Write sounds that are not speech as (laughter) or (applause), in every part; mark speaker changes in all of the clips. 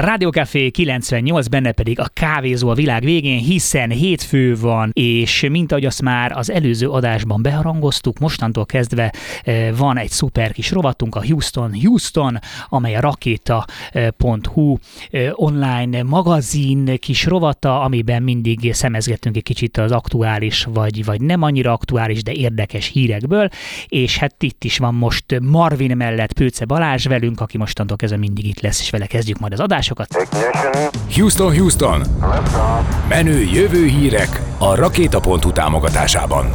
Speaker 1: Rádiókafé 98, benne pedig a kávézó a világ végén, hiszen hétfő van, és mint ahogy azt már az előző adásban beharangoztuk, mostantól kezdve eh, van egy szuper kis rovatunk, a Houston Houston, amely a rakéta.hu eh, online magazin kis rovata, amiben mindig szemezgetünk egy kicsit az aktuális, vagy, vagy nem annyira aktuális, de érdekes hírekből, és hát itt is van most Marvin mellett Pőce Balázs velünk, aki mostantól kezdve mindig itt lesz, és vele kezdjük majd az adásokat.
Speaker 2: Houston, Houston! Menő jövő hírek a Rakéta.hu támogatásában.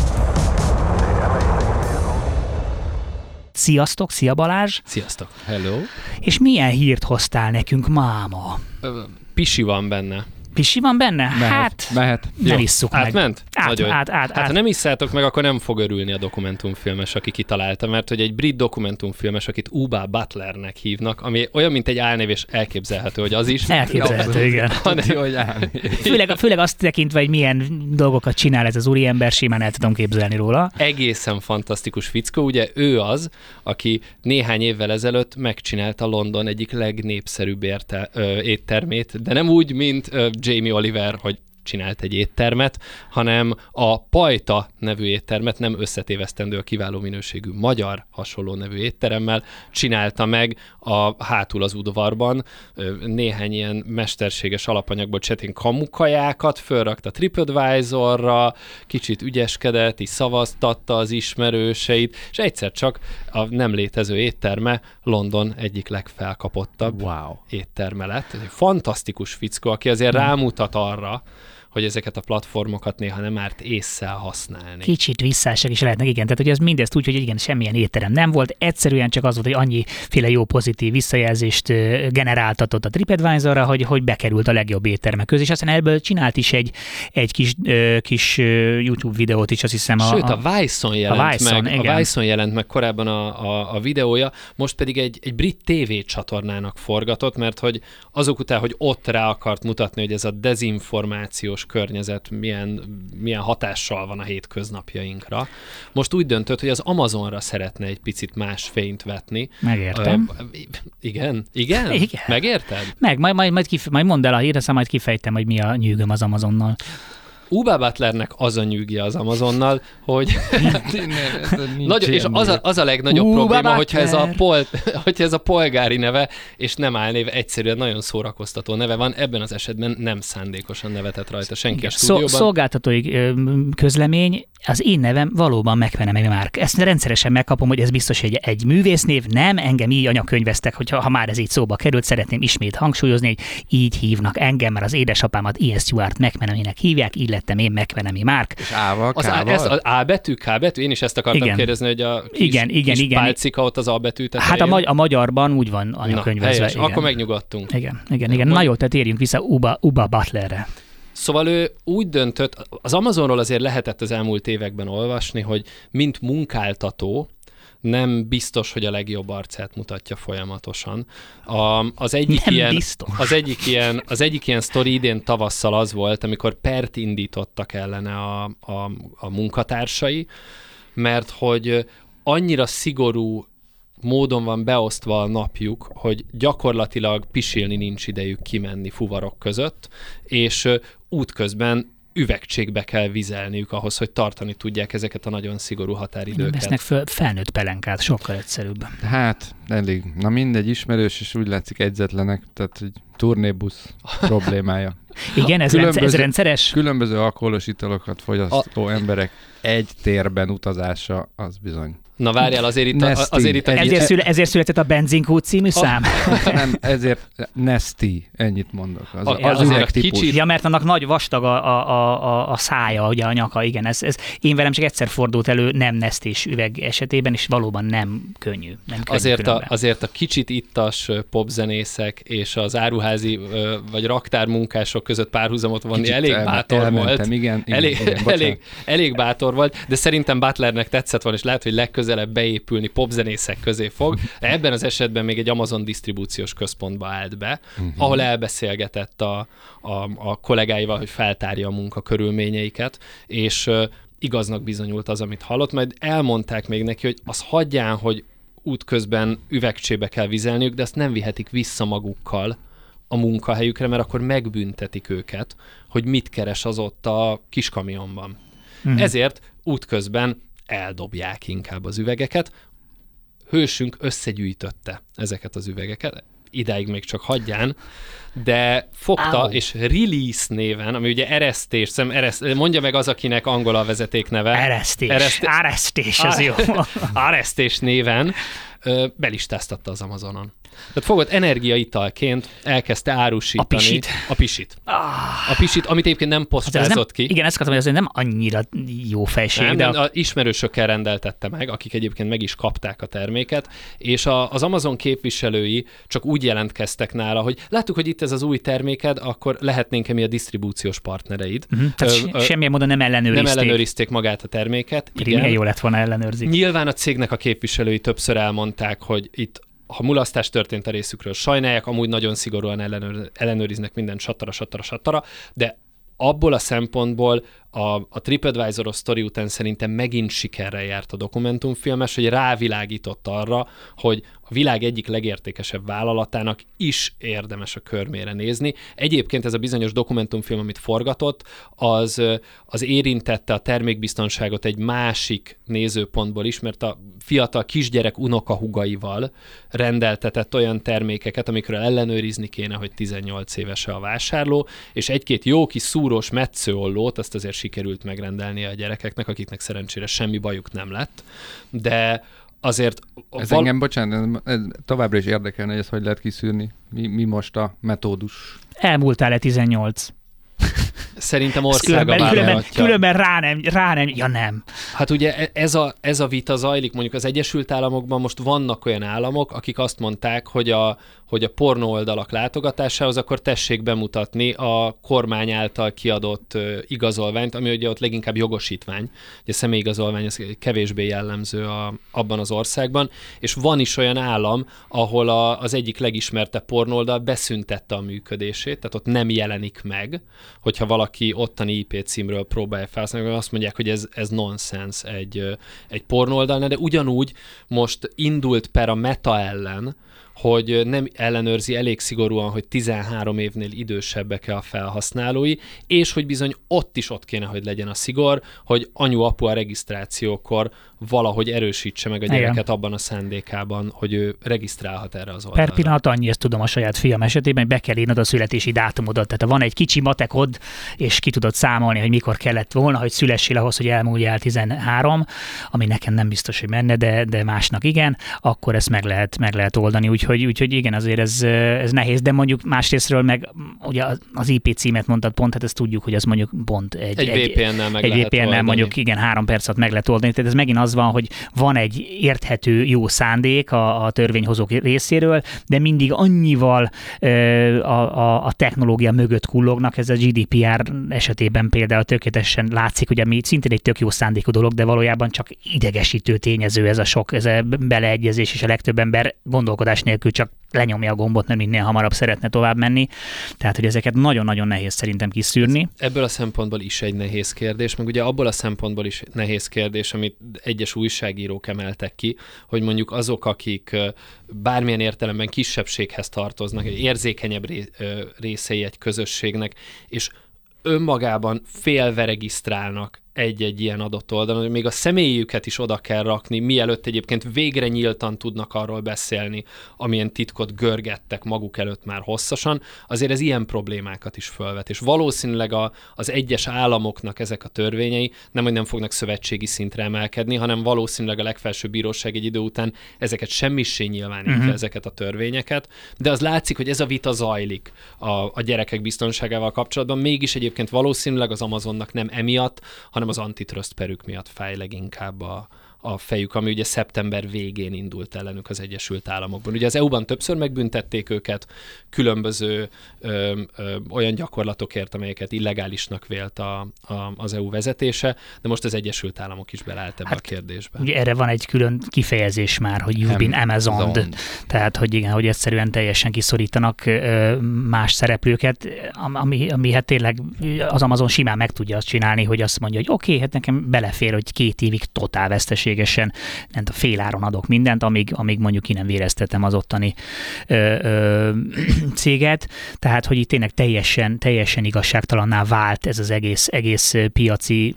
Speaker 1: Sziasztok, szia Balázs!
Speaker 3: Sziasztok! Hello!
Speaker 1: És milyen hírt hoztál nekünk máma?
Speaker 3: Pisi van benne.
Speaker 1: Pisi van benne?
Speaker 4: Mehet,
Speaker 1: hát,
Speaker 4: mehet.
Speaker 1: ne
Speaker 3: Jó.
Speaker 1: visszuk meg.
Speaker 3: Átment?
Speaker 1: Át,
Speaker 3: Nagyon.
Speaker 1: át, át,
Speaker 3: Hát
Speaker 1: át.
Speaker 3: ha nem isszátok meg, akkor nem fog örülni a dokumentumfilmes, aki kitalálta, mert hogy egy brit dokumentumfilmes, akit Uba Butlernek hívnak, ami olyan, mint egy álnév, és elképzelhető, hogy az is.
Speaker 1: Elképzelhető, igen.
Speaker 3: Hanem,
Speaker 4: hogy.
Speaker 1: Főleg, főleg azt tekintve, hogy milyen dolgokat csinál ez az úriember, simán el tudom képzelni róla.
Speaker 3: egészen fantasztikus fickó. Ugye ő az, aki néhány évvel ezelőtt megcsinálta London egyik legnépszerűbb érte, ö, éttermét, de nem úgy, mint ö, Jamie Oliver, hogy csinált egy éttermet, hanem a Pajta nevű éttermet, nem összetévesztendő a kiváló minőségű magyar hasonló nevű étteremmel, csinálta meg a hátul az udvarban néhány ilyen mesterséges alapanyagból csetén kamukajákat, fölrakta TripAdvisor-ra, kicsit ügyeskedett, így szavaztatta az ismerőseit, és egyszer csak a nem létező étterme London egyik legfelkapottabb
Speaker 4: Wow.
Speaker 3: étterme lett. Ez egy fantasztikus fickó, aki azért rámutat arra, hogy ezeket a platformokat néha nem árt észszel használni.
Speaker 1: Kicsit visszások is lehetnek, igen. Tehát, hogy ez mindezt úgy, hogy igen, semmilyen étterem nem volt, egyszerűen csak az volt, hogy annyiféle jó pozitív visszajelzést generáltatott a TripAdvisor-ra, hogy, hogy bekerült a legjobb éttermek közé, és aztán ebből csinált is egy, egy kis, kis YouTube videót is, azt hiszem.
Speaker 3: Sőt, a Vice-on jelent
Speaker 1: Vice-on,
Speaker 3: meg,
Speaker 1: igen.
Speaker 3: a Vice-on jelent meg korábban a, a, a videója, most pedig egy, egy brit TV csatornának forgatott, mert hogy azok után, hogy ott rá akart mutatni, hogy ez a dezinformációs környezet milyen, milyen hatással van a hétköznapjainkra, most úgy döntött, hogy az Amazonra szeretne egy picit más fényt vetni.
Speaker 1: Megértem.
Speaker 3: Ö, igen? Igen?
Speaker 1: Igen.
Speaker 3: Megérted?
Speaker 1: Meg, majd, majd, majd, kif- majd mondd el a hírt, aztán majd kifejtem, hogy mi a nyűgöm az Amazonnal.
Speaker 3: Uba Butlernek az a nyűgje az Amazonnal, hogy (laughs)
Speaker 4: Nincs
Speaker 3: Nagyon, és az a, az a legnagyobb
Speaker 1: Ú,
Speaker 3: probléma,
Speaker 1: Butler.
Speaker 3: hogyha ez, a pol, (laughs) hogyha ez a polgári neve, és nem álnév, egyszerűen nagyon szórakoztató neve van, ebben az esetben nem szándékosan nevetett rajta senki a
Speaker 1: Szó,
Speaker 3: stúdióban.
Speaker 1: szolgáltatói közlemény, az én nevem valóban megvenem már. Ezt rendszeresen megkapom, hogy ez biztos egy, egy művésznév, nem, engem így anyakönyveztek, hogyha ha már ez így szóba került, szeretném ismét hangsúlyozni, hogy így hívnak engem, mert az édesapámat Ian Stewart megvenemének hívják, így lettem én megvenemi Márk.
Speaker 4: És ával,
Speaker 3: Az, A, ez az A betű, K betű, én is ezt akartam
Speaker 1: Igen.
Speaker 3: kérdezni, hogy a kis,
Speaker 1: Igen, igen,
Speaker 3: kis
Speaker 1: igen.
Speaker 3: pálcika ott az A betű tetején.
Speaker 1: Hát a, magy- a magyarban úgy van
Speaker 3: Na,
Speaker 1: anyakönyvezve.
Speaker 3: helyes,
Speaker 1: igen.
Speaker 3: akkor megnyugodtunk.
Speaker 1: Igen, igen, igen.
Speaker 3: Majd-
Speaker 1: Na jó, tehát térjünk vissza Uba, Uba Butlerre.
Speaker 3: Szóval ő úgy döntött, az Amazonról azért lehetett az elmúlt években olvasni, hogy mint munkáltató, nem biztos, hogy a legjobb arcát mutatja folyamatosan. A, az, egyik
Speaker 1: Nem
Speaker 3: ilyen,
Speaker 1: biztos.
Speaker 3: az egyik ilyen, az egyik ilyen sztori idén tavasszal az volt, amikor pert indítottak ellene a, a, a munkatársai, mert hogy annyira szigorú módon van beosztva a napjuk, hogy gyakorlatilag pisilni nincs idejük kimenni fuvarok között, és útközben üvegcségbe kell vizelniük ahhoz, hogy tartani tudják ezeket a nagyon szigorú határidőket.
Speaker 1: Vesznek föl felnőtt pelenkát, sokkal egyszerűbb.
Speaker 4: Hát, elég. Na mindegy, ismerős, és úgy látszik edzetlenek, tehát hogy turnébusz (laughs) problémája.
Speaker 1: Igen, ez, rendszer, ez
Speaker 4: Különböző-
Speaker 1: rendszeres?
Speaker 4: Különböző alkoholos italokat fogyasztó emberek egy térben utazása, az bizony.
Speaker 3: Na várjál, azért itt, a,
Speaker 4: Nasty.
Speaker 3: azért itt a,
Speaker 1: Ezért, szüle, ezért született a Benzinkút című szám? (laughs)
Speaker 4: Nem, ezért Nesty, ennyit mondok. Az,
Speaker 3: A-
Speaker 4: az
Speaker 3: azért a kicsit-
Speaker 1: Ja, mert annak nagy vastag a, a, a, a, a szája, ugye a nyaka, igen. Ez, ez, én velem csak egyszer fordult elő nem nesztés üveg esetében, és valóban nem könnyű. Nem könnyű
Speaker 3: azért, a, azért a kicsit ittas popzenészek és az áruházi vagy raktármunkások között párhuzamot vonni
Speaker 4: Kicsit
Speaker 3: elég
Speaker 4: elme-
Speaker 3: bátor
Speaker 4: elmentem,
Speaker 3: volt.
Speaker 4: Igen, igen,
Speaker 3: elég,
Speaker 4: igen, (laughs) bocsánat.
Speaker 3: elég, elég bátor volt, de szerintem Butlernek tetszett volna, és lehet, hogy legközelebb beépülni popzenészek közé fog. Ebben az esetben még egy Amazon disztribúciós központba állt be, uh-huh. ahol elbeszélgetett a, a, a kollégáival, hogy feltárja a munka körülményeiket, és igaznak bizonyult az, amit hallott, majd elmondták még neki, hogy az hagyján, hogy útközben üvegcsébe kell vizelniük, de azt nem vihetik vissza magukkal a munkahelyükre, mert akkor megbüntetik őket, hogy mit keres az ott a kis kamionban. Mm. Ezért útközben eldobják inkább az üvegeket. Hősünk összegyűjtötte ezeket az üvegeket, idáig még csak hagyján, de fogta, Ow. és release néven, ami ugye eresztés, szem, ereszt, mondja meg az, akinek angol a vezeték neve.
Speaker 1: Eresztés. Ereszt... Eresztés, az jó. (laughs)
Speaker 3: Eresztés néven belistáztatta az Amazonon. Tehát fogod energiaitalként elkezdte árusítani.
Speaker 1: A pisit.
Speaker 3: A pisit. Ah. A pisit, amit egyébként nem posztázott ki.
Speaker 1: Igen, ezt akartam, hogy ez nem annyira jó fejség.
Speaker 3: Nem,
Speaker 1: de
Speaker 3: a... a ismerősökkel rendeltette meg, akik egyébként meg is kapták a terméket, és a, az Amazon képviselői csak úgy jelentkeztek nála, hogy láttuk, hogy itt ez az új terméked, akkor lehetnénk-e mi a disztribúciós partnereid.
Speaker 1: Uh-huh. Tehát ö, ö, semmilyen módon nem ellenőrizték.
Speaker 3: Nem ellenőrizték magát a terméket.
Speaker 1: Pedig igen. milyen jó lett volna ellenőrzik.
Speaker 3: Nyilván a cégnek a képviselői többször elmondták, hogy itt ha mulasztás történt a részükről, sajnálják, amúgy nagyon szigorúan ellenőr, ellenőriznek minden satara, satara, satara, de abból a szempontból a, a TripAdvisor-os sztori után szerintem megint sikerrel járt a dokumentumfilmes, hogy rávilágított arra, hogy a világ egyik legértékesebb vállalatának is érdemes a körmére nézni. Egyébként ez a bizonyos dokumentumfilm, amit forgatott, az, az érintette a termékbiztonságot egy másik nézőpontból is, mert a fiatal kisgyerek unokahugaival rendeltetett olyan termékeket, amikről ellenőrizni kéne, hogy 18 éves a vásárló, és egy-két jó kis szúrós metszőollót, azt azért sikerült megrendelni a gyerekeknek, akiknek szerencsére semmi bajuk nem lett, de azért...
Speaker 4: Ez val- engem, bocsánat, ez továbbra is érdekelne, hogy ezt hogy lehet kiszűrni. Mi, mi most a metódus?
Speaker 1: Elmúltál-e 18?
Speaker 3: Szerintem országa különben,
Speaker 1: különben, különben rá nem, rá nem, ja nem.
Speaker 3: Hát ugye e- ez a, ez a vita zajlik, mondjuk az Egyesült Államokban most vannak olyan államok, akik azt mondták, hogy a, hogy a pornó oldalak látogatásához akkor tessék bemutatni a kormány által kiadott igazolványt, ami ugye ott leginkább jogosítvány. Ugye személyigazolvány ez kevésbé jellemző a, abban az országban, és van is olyan állam, ahol a, az egyik legismertebb pornóldal beszüntette a működését, tehát ott nem jelenik meg, hogyha valaki ottani IP címről próbálja felhasználni, azt mondják, hogy ez, ez nonsens egy, egy pornóoldal, de ugyanúgy most indult per a meta ellen, hogy nem ellenőrzi elég szigorúan, hogy 13 évnél idősebbek-e a felhasználói, és hogy bizony ott is ott kéne, hogy legyen a szigor, hogy anyu-apu a regisztrációkor valahogy erősítse meg a gyereket Igen. abban a szándékában, hogy ő regisztrálhat erre az oldalra.
Speaker 1: Per pillanat annyi, ezt tudom a saját fiam esetében, hogy be kell írnod a születési dátumodat. Tehát ha van egy kicsi matekod, és ki tudod számolni, hogy mikor kellett volna, hogy szülessél ahhoz, hogy elmúljál 13, ami nekem nem biztos, hogy menne, de, de másnak igen, akkor ezt meg lehet, meg lehet oldani. Úgyhogy, úgyhogy igen, azért ez, ez nehéz, de mondjuk másrésztről meg ugye az IP címet mondtad pont, hát ezt tudjuk, hogy az mondjuk pont
Speaker 3: egy, egy, egy VPN-nel meg
Speaker 1: egy
Speaker 3: lehet VPN-nel
Speaker 1: oldani. mondjuk igen, három percet meg lehet oldani. Tehát ez megint az van, hogy van egy érthető jó szándék a, a törvényhozók részéről, de mindig annyival ö, a, a, a technológia mögött kullognak, ez a GDPR esetében például tökéletesen látszik, hogy ami szintén egy tök jó szándékú dolog, de valójában csak idegesítő tényező ez a sok, ez a beleegyezés, és a legtöbb ember gondolkodás nélkül csak lenyomja a gombot, mert minél hamarabb szeretne tovább menni. Tehát, hogy ezeket nagyon-nagyon nehéz szerintem kiszűrni.
Speaker 3: Ebből a szempontból is egy nehéz kérdés, meg ugye abból a szempontból is nehéz kérdés, amit egyes újságírók emeltek ki, hogy mondjuk azok, akik bármilyen értelemben kisebbséghez tartoznak, egy érzékenyebb részei egy közösségnek, és önmagában félve regisztrálnak egy-egy ilyen adott oldalon, hogy még a személyüket is oda kell rakni, mielőtt egyébként végre nyíltan tudnak arról beszélni, amilyen titkot görgettek maguk előtt már hosszasan, azért ez ilyen problémákat is fölvet. És valószínűleg a, az egyes államoknak ezek a törvényei nem, hogy nem fognak szövetségi szintre emelkedni, hanem valószínűleg a legfelsőbb bíróság egy idő után ezeket semmissé nyilvánítja uh-huh. ezeket a törvényeket, de az látszik, hogy ez a vita zajlik a, a gyerekek biztonságával kapcsolatban, mégis egyébként valószínűleg az Amazonnak nem emiatt, hanem hanem az antitrust perük miatt fáj leginkább a, a fejük, ami ugye szeptember végén indult ellenük az Egyesült Államokban. Ugye az EU-ban többször megbüntették őket különböző ö, ö, olyan gyakorlatokért, amelyeket illegálisnak vélt a, a, az EU vezetése, de most az Egyesült Államok is beleállt ebbe hát, a kérdésbe.
Speaker 1: Ugye erre van egy külön kifejezés már, hogy you've been amazon tehát hogy igen, hogy egyszerűen teljesen kiszorítanak más szereplőket, ami, ami hát tényleg az Amazon simán meg tudja azt csinálni, hogy azt mondja, hogy oké, okay, hát nekem belefér, hogy két évig totál veszteség mesterségesen, nem a féláron adok mindent, amíg, amíg mondjuk ki nem véreztetem az ottani ö, ö, (clears throat) céget. Tehát, hogy itt tényleg teljesen, teljesen igazságtalanná vált ez az egész, egész piaci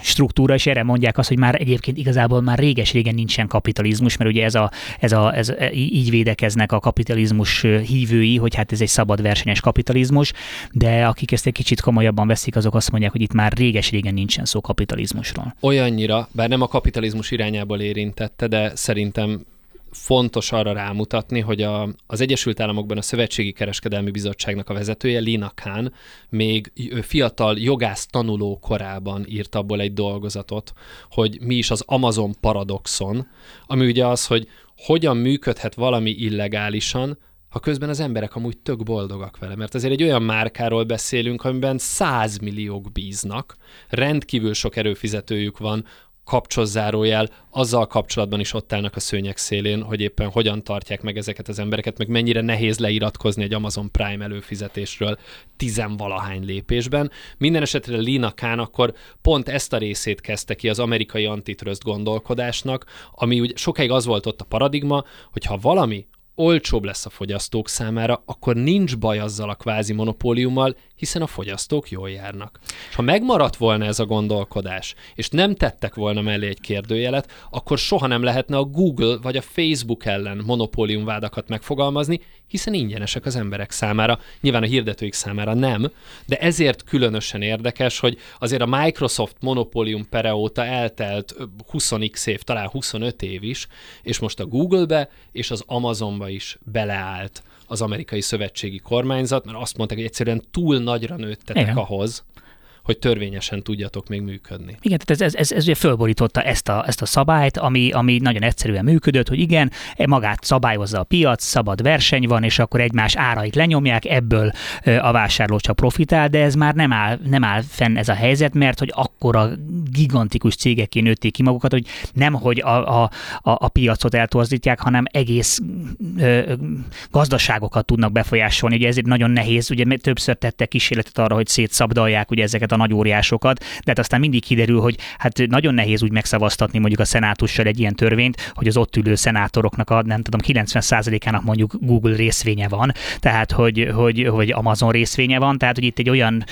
Speaker 1: struktúra, és erre mondják azt, hogy már egyébként igazából már réges-régen nincsen kapitalizmus, mert ugye ez a, ez a, ez, így védekeznek a kapitalizmus hívői, hogy hát ez egy szabad versenyes kapitalizmus, de akik ezt egy kicsit komolyabban veszik, azok azt mondják, hogy itt már réges-régen nincsen szó kapitalizmusról.
Speaker 3: Olyannyira, bár nem a kapitalizmus irányából érintette, de szerintem fontos arra rámutatni, hogy a, az Egyesült Államokban a Szövetségi Kereskedelmi Bizottságnak a vezetője, Lina Khan, még fiatal jogász tanuló korában írt abból egy dolgozatot, hogy mi is az Amazon paradoxon, ami ugye az, hogy hogyan működhet valami illegálisan, ha közben az emberek amúgy tök boldogak vele. Mert azért egy olyan márkáról beszélünk, amiben százmilliók bíznak, rendkívül sok erőfizetőjük van, kapcsolzárójel, azzal kapcsolatban is ott állnak a szőnyek szélén, hogy éppen hogyan tartják meg ezeket az embereket, meg mennyire nehéz leiratkozni egy Amazon Prime előfizetésről tizenvalahány lépésben. Minden esetre Lina Khan akkor pont ezt a részét kezdte ki az amerikai antitrust gondolkodásnak, ami ugye sokáig az volt ott a paradigma, hogy ha valami olcsóbb lesz a fogyasztók számára, akkor nincs baj azzal a kvázi monopóliummal, hiszen a fogyasztók jól járnak. És ha megmaradt volna ez a gondolkodás, és nem tettek volna mellé egy kérdőjelet, akkor soha nem lehetne a Google vagy a Facebook ellen monopóliumvádakat megfogalmazni, hiszen ingyenesek az emberek számára, nyilván a hirdetőik számára nem, de ezért különösen érdekes, hogy azért a Microsoft monopólium pere óta eltelt 20x év, talán 25 év is, és most a Google-be és az Amazonba is beleállt az amerikai szövetségi kormányzat, mert azt mondták, hogy egyszerűen túl nagyra nőttetek Igen. ahhoz, hogy törvényesen tudjatok még működni.
Speaker 1: Igen, tehát ez, ez, ez, ez ugye fölborította ezt a, ezt a szabályt, ami, ami nagyon egyszerűen működött, hogy igen, e magát szabályozza a piac, szabad verseny van, és akkor egymás árait lenyomják, ebből a vásárló csak profitál, de ez már nem áll, nem áll fenn ez a helyzet, mert hogy akkora gigantikus cégek nőtték ki magukat, hogy nem, hogy a, a, a, a piacot eltorzítják, hanem egész ö, gazdaságokat tudnak befolyásolni. Ugye ezért nagyon nehéz, ugye többször tettek kísérletet arra, hogy szétszabdalják ugye ezeket a nagy óriásokat, de hát aztán mindig kiderül, hogy hát nagyon nehéz úgy megszavaztatni mondjuk a szenátussal egy ilyen törvényt, hogy az ott ülő szenátoroknak a nem tudom 90%-ának mondjuk Google részvénye van, tehát hogy, hogy, hogy Amazon részvénye van, tehát hogy itt egy olyan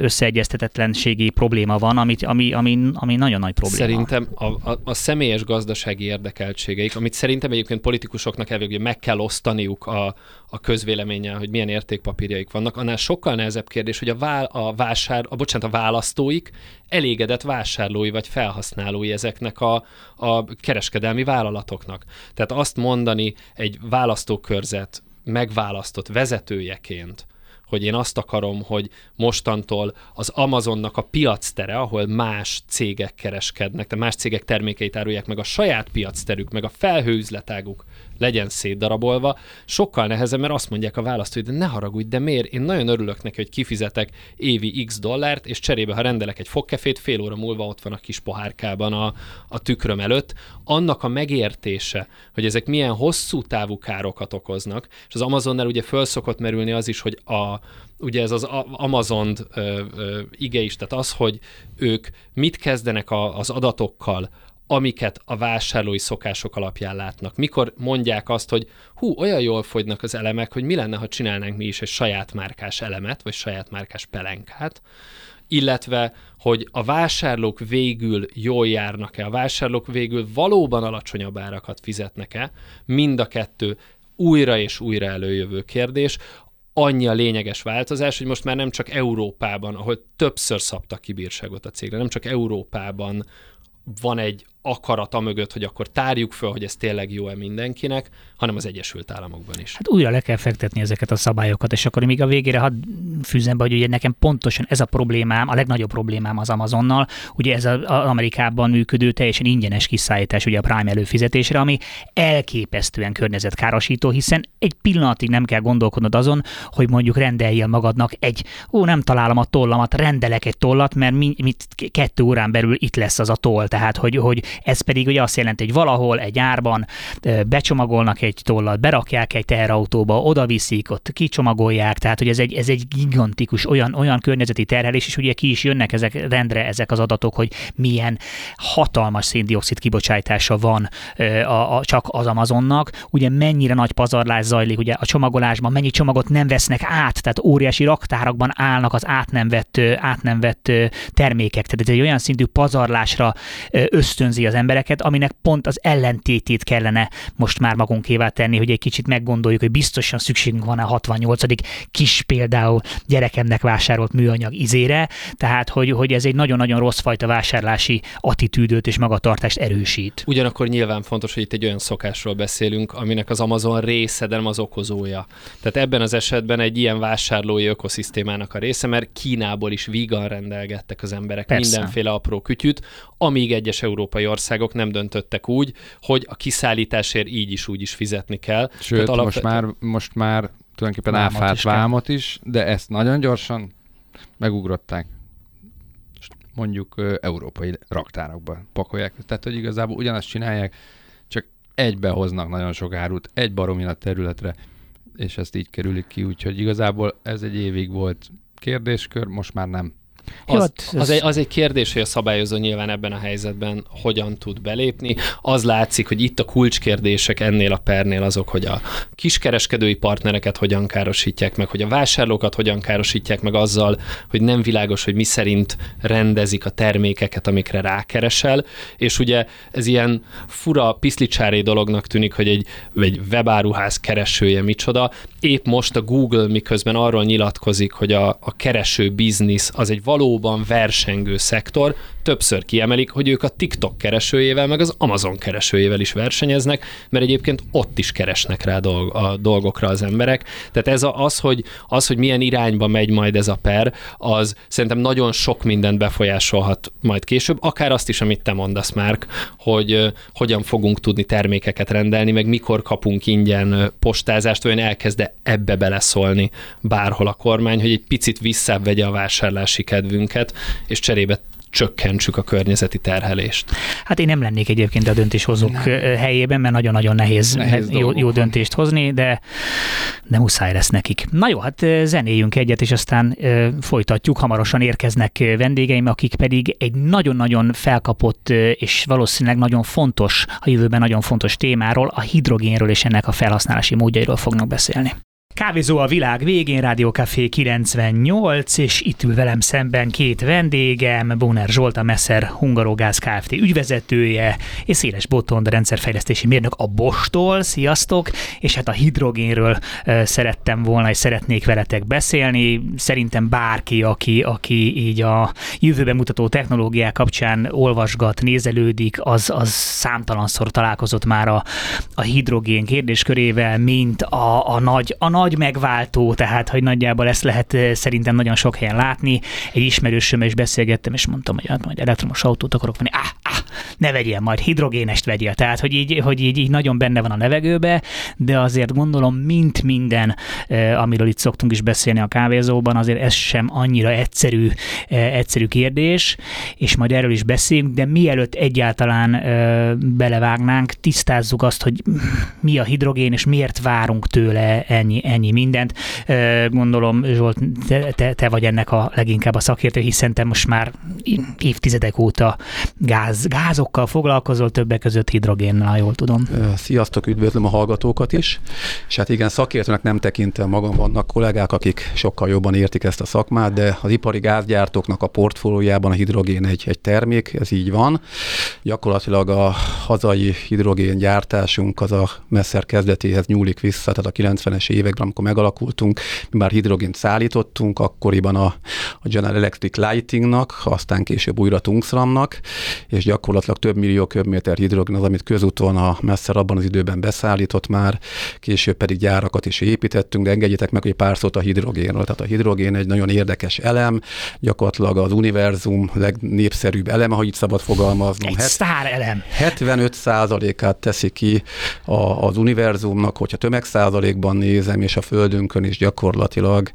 Speaker 1: összeegyeztetetlenségi probléma van, amit, ami, ami, ami nagyon nagy probléma.
Speaker 3: Szerintem a, a, a személyes gazdasági érdekeltségeik, amit szerintem egyébként politikusoknak elvégül meg kell osztaniuk a, a közvéleménnyel, hogy milyen értékpapírjaik vannak, annál sokkal nehezebb kérdés, hogy a, vál, a vásár, a, bocsánat, a választóik elégedett vásárlói vagy felhasználói ezeknek a, a kereskedelmi vállalatoknak. Tehát azt mondani egy választókörzet megválasztott vezetőjeként, hogy én azt akarom, hogy mostantól az Amazonnak a piactere, ahol más cégek kereskednek, de más cégek termékeit árulják meg a saját piacterük, meg a felhőüzletáguk legyen szétdarabolva, sokkal nehezebb, mert azt mondják a választói, de ne haragudj, de miért? Én nagyon örülök neki, hogy kifizetek évi x dollárt, és cserébe, ha rendelek egy fogkefét, fél óra múlva ott van a kis pohárkában a, a tükröm előtt. Annak a megértése, hogy ezek milyen hosszú távú károkat okoznak, és az Amazonnál ugye föl szokott merülni az is, hogy a, ugye ez az Amazon ige is, tehát az, hogy ők mit kezdenek a, az adatokkal, amiket a vásárlói szokások alapján látnak. Mikor mondják azt, hogy hú, olyan jól fogynak az elemek, hogy mi lenne, ha csinálnánk mi is egy saját márkás elemet, vagy saját márkás pelenkát, illetve, hogy a vásárlók végül jól járnak-e, a vásárlók végül valóban alacsonyabb árakat fizetnek-e, mind a kettő újra és újra előjövő kérdés annyi a lényeges változás, hogy most már nem csak Európában, ahol többször szabtak ki bírságot a cégre, nem csak Európában van egy akarata mögött, hogy akkor tárjuk föl, hogy ez tényleg jó-e mindenkinek, hanem az Egyesült Államokban is.
Speaker 1: Hát újra le kell fektetni ezeket a szabályokat, és akkor még a végére hadd fűzem be, hogy ugye nekem pontosan ez a problémám, a legnagyobb problémám az Amazonnal, ugye ez az Amerikában működő teljesen ingyenes kiszállítás ugye a Prime előfizetésre, ami elképesztően környezetkárosító, hiszen egy pillanatig nem kell gondolkodnod azon, hogy mondjuk rendeljél magadnak egy, ó, nem találom a tollamat, rendelek egy tollat, mert mi, mit kettő órán belül itt lesz az a toll, tehát hogy, hogy Ez pedig ugye azt jelenti, hogy valahol egy árban becsomagolnak egy tollat, berakják egy teherautóba, oda viszik, ott kicsomagolják, tehát hogy ez egy, ez egy gigantikus olyan, olyan környezeti terhelés, és ugye ki is jönnek ezek rendre ezek az adatok, hogy milyen hatalmas széndiokszid kibocsátása van a, a, csak az Amazonnak, ugye mennyire nagy pazarlás zajlik ugye a csomagolásban, mennyi csomagot nem vesznek át, tehát óriási raktárakban állnak az át nem vett, át nem vett termékek, tehát ez egy olyan szintű pazarlásra ösztönzi az embereket, aminek pont az ellentétét kellene most már magunkévá tenni, hogy egy kicsit meggondoljuk, hogy biztosan szükségünk van a 68. kis például gyerekemnek vásárolt műanyag izére, tehát hogy, hogy ez egy nagyon-nagyon rossz fajta vásárlási attitűdöt és magatartást erősít.
Speaker 3: Ugyanakkor nyilván fontos, hogy itt egy olyan szokásról beszélünk, aminek az Amazon része, de nem az okozója. Tehát ebben az esetben egy ilyen vásárlói ökoszisztémának a része, mert Kínából is vígan rendelgettek az emberek Persze. mindenféle apró kütyüt, amíg egyes európai országok nem döntöttek úgy, hogy a kiszállításért így is úgy is fizetni kell.
Speaker 4: Sőt, Tehát most, már, most már tulajdonképpen áfát is vámot is, de ezt nagyon gyorsan megugrották mondjuk ö, európai raktárakba pakolják. Tehát, hogy igazából ugyanazt csinálják, csak egybe hoznak nagyon sok árut, egy baromi nagy területre, és ezt így kerülik ki, úgyhogy igazából ez egy évig volt kérdéskör, most már nem.
Speaker 3: Az, az, egy, az egy kérdés, hogy a szabályozó nyilván ebben a helyzetben hogyan tud belépni. Az látszik, hogy itt a kulcskérdések ennél a pernél azok, hogy a kiskereskedői partnereket hogyan károsítják meg, hogy a vásárlókat hogyan károsítják meg azzal, hogy nem világos, hogy mi szerint rendezik a termékeket, amikre rákeresel, és ugye ez ilyen fura piszlicsári dolognak tűnik, hogy egy, egy webáruház keresője micsoda. Épp most a Google miközben arról nyilatkozik, hogy a, a kereső biznisz az egy valóban versengő szektor, többször kiemelik, hogy ők a TikTok keresőjével, meg az Amazon keresőjével is versenyeznek, mert egyébként ott is keresnek rá dolg, a dolgokra az emberek. Tehát ez a, az, hogy, az, hogy milyen irányba megy majd ez a per, az szerintem nagyon sok mindent befolyásolhat majd később, akár azt is, amit te mondasz, Márk, hogy hogyan fogunk tudni termékeket rendelni, meg mikor kapunk ingyen postázást, vagy elkezde ebbe beleszólni bárhol a kormány, hogy egy picit visszavegye a vásárlási kedvünket, és cserébe csökkentsük a környezeti terhelést.
Speaker 1: Hát én nem lennék egyébként a döntéshozók nem. helyében, mert nagyon-nagyon nehéz, nehéz jó, jó döntést hozni, de, de muszáj lesz nekik. Na jó, hát zenéljünk egyet, és aztán folytatjuk. Hamarosan érkeznek vendégeim, akik pedig egy nagyon-nagyon felkapott és valószínűleg nagyon fontos, a jövőben nagyon fontos témáról, a hidrogénről és ennek a felhasználási módjairól fognak beszélni. Kávézó a világ végén, Rádió Café 98, és itt ül velem szemben két vendégem, Bóner Zsolt, a Messer Hungarogáz Kft. ügyvezetője, és Széles Botond, rendszerfejlesztési mérnök a Bostól. Sziasztok! És hát a hidrogénről szerettem volna, és szeretnék veletek beszélni. Szerintem bárki, aki, aki így a jövőben mutató technológiák kapcsán olvasgat, nézelődik, az, az számtalanszor találkozott már a, a hidrogén kérdéskörével, mint a, a nagy, a nagy nagy megváltó, tehát hogy nagyjából ezt lehet eh, szerintem nagyon sok helyen látni. Egy ismerősömmel is beszélgettem, és mondtam, hogy hát majd elektromos autót akarok venni. Ah, ah, ne vegyél, majd hidrogénest vegyél. Tehát, hogy így, hogy így, így nagyon benne van a levegőbe, de azért gondolom, mint minden, eh, amiről itt szoktunk is beszélni a kávézóban, azért ez sem annyira egyszerű, eh, egyszerű kérdés, és majd erről is beszélünk, de mielőtt egyáltalán belevágnánk, tisztázzuk azt, hogy mi a hidrogén, és miért várunk tőle ennyi, ennyi mindent. Gondolom, Zsolt, te, te, vagy ennek a leginkább a szakértő, hiszen te most már évtizedek óta gáz, gázokkal foglalkozol, többek között hidrogénnel, jól tudom.
Speaker 5: Sziasztok, üdvözlöm a hallgatókat is. És hát igen, szakértőnek nem tekintem magam, vannak kollégák, akik sokkal jobban értik ezt a szakmát, de az ipari gázgyártóknak a portfóliójában a hidrogén egy, egy termék, ez így van. Gyakorlatilag a hazai hidrogén gyártásunk az a messzer kezdetéhez nyúlik vissza, tehát a 90-es években években, amikor megalakultunk, mi már hidrogént szállítottunk, akkoriban a, a General Electric Lightingnak, aztán később újra Tungsramnak, és gyakorlatilag több millió köbméter hidrogén az, amit közúton a messze abban az időben beszállított már, később pedig gyárakat is építettünk, de engedjétek meg, hogy pár szót a hidrogénről. Tehát a hidrogén egy nagyon érdekes elem, gyakorlatilag az univerzum legnépszerűbb eleme, ha így szabad fogalmaznom.
Speaker 1: Egy sztár elem.
Speaker 5: 75%-át teszi ki a, az univerzumnak, hogyha tömegszázalékban nézem, és a Földünkön is gyakorlatilag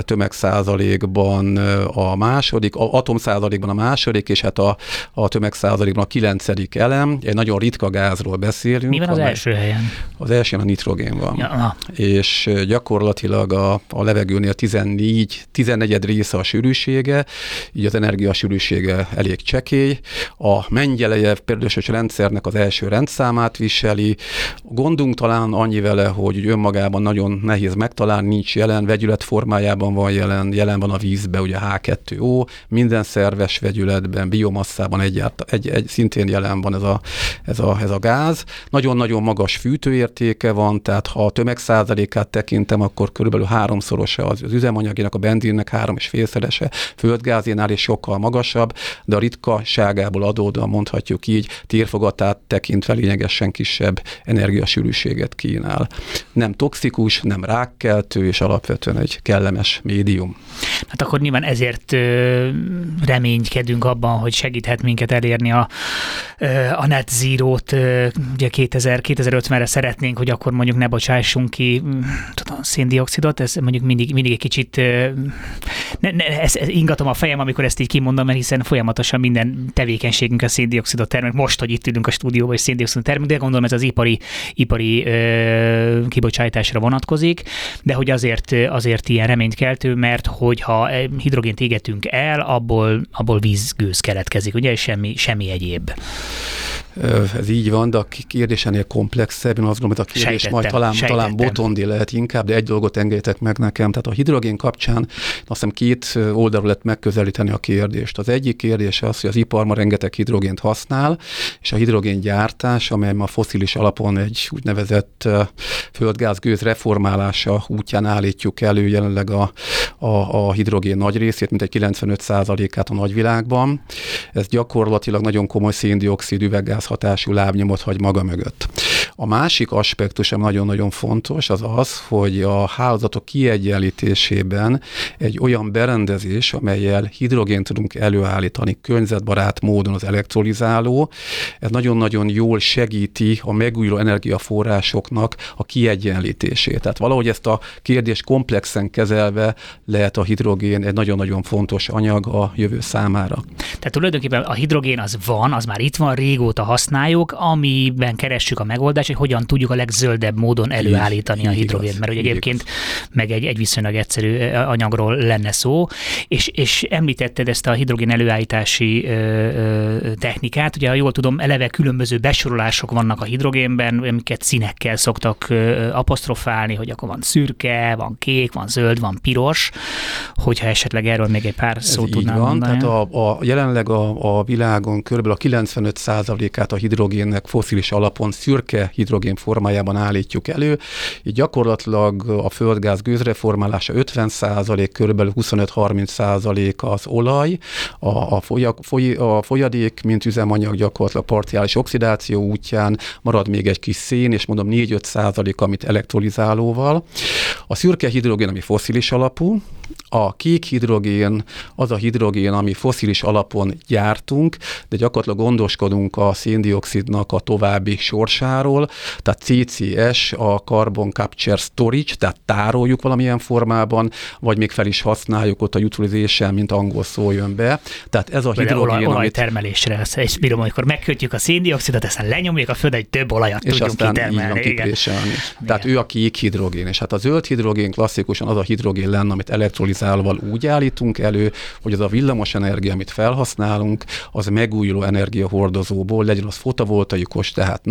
Speaker 5: tömegszázalékban a második, a atomszázalékban a második, és hát a, a tömegszázalékban a kilencedik elem. Egy nagyon ritka gázról beszélünk.
Speaker 1: Mi van az első helyen?
Speaker 5: Az első a nitrogén van.
Speaker 1: Ja,
Speaker 5: és gyakorlatilag a, a levegőnél 14, 14 része a sűrűsége, így az energia sűrűsége elég csekély. A Mengyelejev perdősös rendszernek az első rendszámát viseli. Gondunk talán annyi vele, hogy önmagában nagyon nehéz megtalálni, nincs jelen, vegyület formájában van jelen, jelen van a vízbe, ugye H2O, minden szerves vegyületben, biomasszában egyált, egy, egy, szintén jelen van ez a, ez a, ez a gáz. Nagyon-nagyon magas fűtőértéke van, tehát ha a tömegszázalékát tekintem, akkor körülbelül háromszorosa az, az üzemanyagének, a benzinnek három és félszerese, földgázénál is sokkal magasabb, de a ritkaságából adódóan mondhatjuk így, térfogatát tekintve lényegesen kisebb energiasűrűséget kínál. Nem toxikus, nem rákkeltő, és alapvetően egy kellemes médium.
Speaker 1: Hát akkor nyilván ezért ö, reménykedünk abban, hogy segíthet minket elérni a, ö, a net zero-t. Ö, ugye 2000, 2050-re szeretnénk, hogy akkor mondjuk ne bocsássunk ki tudom, széndiokszidot, ez mondjuk mindig, mindig egy kicsit ö, ne, ne, ez, ez ingatom a fejem, amikor ezt így kimondom, mert hiszen folyamatosan minden tevékenységünk a széndiokszidot termel. Most, hogy itt ülünk a stúdióban, és széndiokszidot termel, de gondolom ez az ipari, ipari ö, kibocsátásra vonatkozik, de hogy azért, azért ilyen reménykeltő, mert hogyha hidrogént égetünk el, abból, abból vízgőz keletkezik, ugye, és semmi, semmi egyéb.
Speaker 5: Ez így van, de a kérdés ennél komplexebb. Én azt gondolom, hogy a kérdés
Speaker 1: Sejtettem,
Speaker 5: majd talán,
Speaker 1: sejtettem.
Speaker 5: talán botondi lehet inkább, de egy dolgot engedjetek meg nekem. Tehát a hidrogén kapcsán azt hiszem két oldalról lehet megközelíteni a kérdést. Az egyik kérdés az, hogy az ipar ma rengeteg hidrogént használ, és a hidrogén gyártás, amely ma foszilis alapon egy úgynevezett földgázgőz reformálása útján állítjuk elő jelenleg a, a, a hidrogén nagy részét, mint egy 95%-át a nagyvilágban. Ez gyakorlatilag nagyon komoly széndiokszid üveggáz hatású lábnyomot hagy maga mögött. A másik aspektus, ami nagyon-nagyon fontos, az az, hogy a hálózatok kiegyenlítésében egy olyan berendezés, amelyel hidrogént tudunk előállítani környezetbarát módon az elektrolizáló, ez nagyon-nagyon jól segíti a megújuló energiaforrásoknak a kiegyenlítését. Tehát valahogy ezt a kérdést komplexen kezelve lehet a hidrogén egy nagyon-nagyon fontos anyag a jövő számára.
Speaker 1: Tehát tulajdonképpen a hidrogén az van, az már itt van, régóta használjuk, amiben keressük a megoldást, hogy hogyan tudjuk a legzöldebb módon előállítani
Speaker 5: így
Speaker 1: a hidrogént, mert
Speaker 5: így
Speaker 1: egyébként meg egy, egy viszonylag egyszerű anyagról lenne szó, és, és említetted ezt a hidrogén előállítási ö, ö, technikát, ugye ha jól tudom, eleve különböző besorolások vannak a hidrogénben, amiket színekkel szoktak ö, apostrofálni, hogy akkor van szürke, van kék, van zöld, van piros, hogyha esetleg erről még egy pár szót
Speaker 5: így
Speaker 1: tudnám
Speaker 5: van,
Speaker 1: mondani.
Speaker 5: tehát a, a, jelenleg a, a világon kb. a 95%-át a hidrogénnek foszilis alapon szürke hidrogén formájában állítjuk elő. Így gyakorlatilag a földgáz gőzreformálása 50%, kb. 25-30% az olaj, a, a, folya, foly, a folyadék, mint üzemanyag gyakorlatilag partiális oxidáció útján marad még egy kis szén, és mondom 4-5 amit elektrolizálóval. A szürke hidrogén, ami foszilis alapú, a kék hidrogén az a hidrogén, ami foszilis alapon gyártunk, de gyakorlatilag gondoskodunk a széndiokszidnak a további sorsáról, tehát CCS, a Carbon Capture Storage, tehát tároljuk valamilyen formában, vagy még fel is használjuk ott a utilization, mint angol szó jön be. Tehát ez a hidrogén,
Speaker 1: olaj,
Speaker 5: amit
Speaker 1: olajtermelésre, ezt bírom, amikor megkötjük a széndiokszidot, aztán lenyomjuk a föld, hogy több olajat
Speaker 5: és
Speaker 1: tudjunk
Speaker 5: aztán így van
Speaker 1: kitermelni. Igen.
Speaker 5: Tehát ő a kék hidrogén, és hát a zöld hidrogén klasszikusan az a hidrogén lenne, amit elektrolizálval úgy állítunk elő, hogy az a villamos energia, amit felhasználunk, az megújuló energiahordozóból, legyen az fotovoltaikos, tehát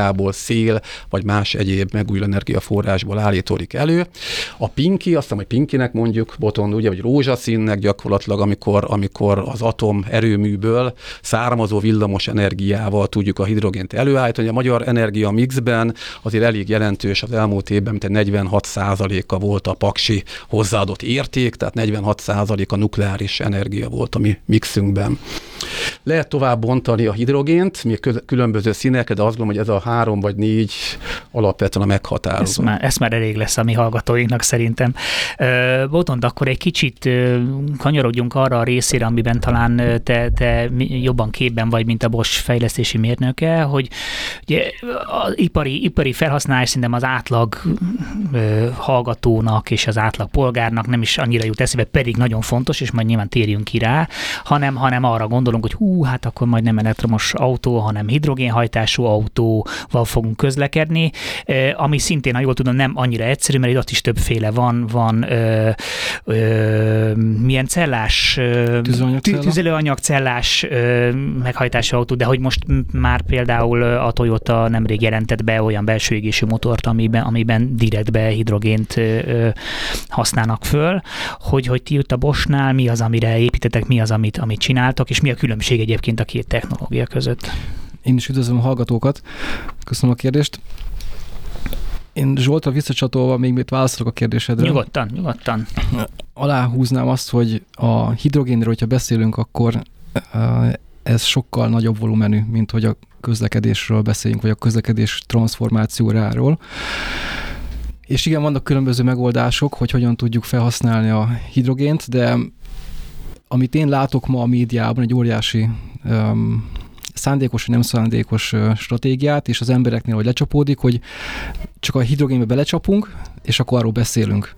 Speaker 5: napenergiából, szél, vagy más egyéb megújuló energiaforrásból állítódik elő. A pinki, azt hiszem, hogy pinkinek mondjuk, boton, ugye, vagy rózsaszínnek gyakorlatilag, amikor, amikor az atom erőműből származó villamos energiával tudjuk a hidrogént előállítani. A magyar energia mixben azért elég jelentős az elmúlt évben, mint egy 46 a volt a paksi hozzáadott érték, tehát 46% a nukleáris energia volt a mi mixünkben. Lehet tovább bontani a hidrogént, köz- különböző színeket, de azt gondolom, hogy ez a három vagy négy alapvetően a meghatározó.
Speaker 1: Ez már, ez már elég lesz a mi hallgatóinknak szerintem. Botond, akkor egy kicsit kanyarodjunk arra a részére, amiben talán te, te jobban képben vagy, mint a Bosch fejlesztési mérnöke, hogy ugye az ipari, ipari felhasználás szerintem az átlag hallgatónak és az átlag polgárnak nem is annyira jut eszébe, pedig nagyon fontos, és majd nyilván térjünk ki rá, hanem, hanem arra gondolunk, hogy hú, hát akkor majd nem elektromos autó, hanem hidrogénhajtású autóval fogunk közlekedni, ami szintén, ha jól tudom, nem annyira egyszerű, mert itt ott is többféle van, van ö, ö, milyen cellás, tüzelőanyag cellás meghajtású autó, de hogy most már például a Toyota nemrég jelentett be olyan belső égésű motort, amiben, amiben direktbe hidrogént ö, használnak föl, hogy, hogy ti itt a Bosnál mi az, amire építetek, mi az, amit, amit csináltok, és mi a különbség egyébként a két technológia között?
Speaker 6: Én is üdvözlöm a hallgatókat. Köszönöm a kérdést. Én Zsoltra visszacsatolva még mit válaszolok a kérdésedre.
Speaker 1: Nyugodtan, nyugodtan.
Speaker 6: Aláhúznám azt, hogy a hidrogénről, hogyha beszélünk, akkor ez sokkal nagyobb volumenű, mint hogy a közlekedésről beszéljünk, vagy a közlekedés transformációráról. És igen, vannak különböző megoldások, hogy hogyan tudjuk felhasználni a hidrogént, de amit én látok ma a médiában, egy óriási um, szándékos vagy nem szándékos stratégiát, és az embereknél, hogy lecsapódik, hogy csak a hidrogénbe belecsapunk, és akkor arról beszélünk.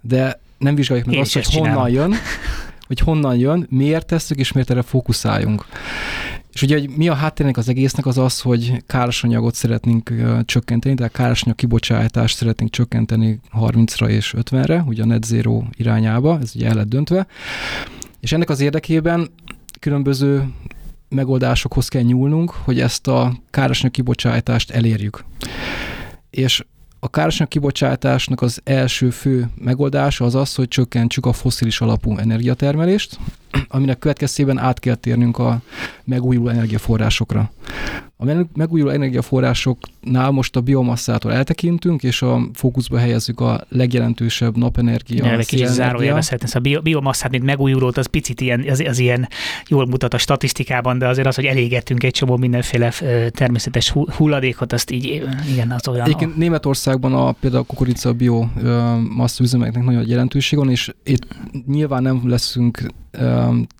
Speaker 6: De nem vizsgáljuk meg Én azt, hogy honnan csinálom. jön, (laughs) hogy honnan jön, miért tesszük, és miért erre fókuszáljunk. És ugye, hogy mi a háttérének az egésznek az az, hogy károsanyagot szeretnénk csökkenteni, tehát károsanyag kibocsátást szeretnénk csökkenteni 30-ra és 50-re, ugye a net zero irányába, ez ugye el lett döntve. És ennek az érdekében különböző megoldásokhoz kell nyúlnunk, hogy ezt a károsanyag kibocsátást elérjük. És a károsanyag kibocsátásnak az első fő megoldása az az, hogy csökkentsük a foszilis alapú energiatermelést, aminek következtében át kell térnünk a megújuló energiaforrásokra. A megújuló energiaforrásoknál most a biomasszától eltekintünk, és a fókuszba helyezzük a legjelentősebb napenergia.
Speaker 1: Egy kicsit zárójelbe szeretném. A biomasszát, mint megújulót, az picit ilyen, az, az ilyen jól mutat a statisztikában, de azért az, hogy elégettünk egy csomó mindenféle természetes hulladékot, azt így, igen, az olyan.
Speaker 6: Egyébként a... Németországban a, például a kukorica biomassa üzemeknek nagyon jelentőség van, és itt nyilván nem leszünk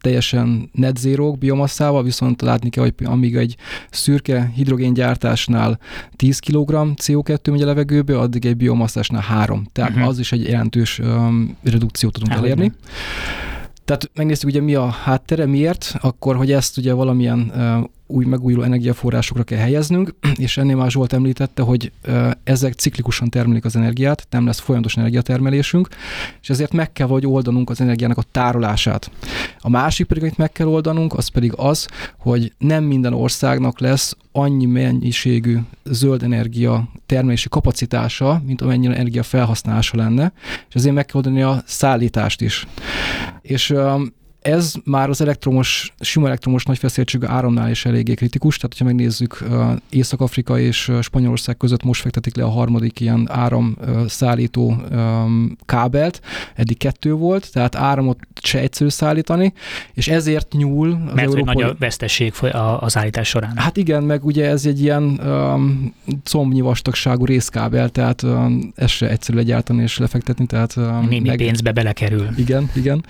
Speaker 6: teljesen net zero biomasszával, viszont látni kell, hogy amíg egy szürke hidrogéngyártásnál 10 kg CO2 megy a levegőbe, addig egy biomasszásnál 3. Tehát uh-huh. az is egy jelentős um, redukciót tudunk Elég elérni. Tehát megnéztük ugye mi a háttere, miért, akkor, hogy ezt ugye valamilyen uh, új megújuló energiaforrásokra kell helyeznünk, (clears throat) és ennél már Zsolt említette, hogy ezek ciklikusan termelik az energiát, nem lesz folyamatos energiatermelésünk, és ezért meg kell vagy oldanunk az energiának a tárolását. A másik pedig, amit meg kell oldanunk, az pedig az, hogy nem minden országnak lesz annyi mennyiségű zöld energia termelési kapacitása, mint amennyire energia felhasználása lenne, és ezért meg kell oldani a szállítást is. És ez már az elektromos, sima elektromos nagyfeszültségű áramnál is eléggé kritikus, tehát ha megnézzük Észak-Afrika és Spanyolország között most fektetik le a harmadik ilyen áramszállító kábelt, eddig kettő volt, tehát áramot se egyszerű szállítani, és ezért nyúl
Speaker 1: az Mert európai... nagy a vesztesség az állítás során.
Speaker 6: Hát igen, meg ugye ez egy ilyen um, combnyi vastagságú részkábel, tehát um, ez se egyszerű legyártani és lefektetni, tehát... Um,
Speaker 1: Némi meg... pénzbe belekerül.
Speaker 6: Igen, igen.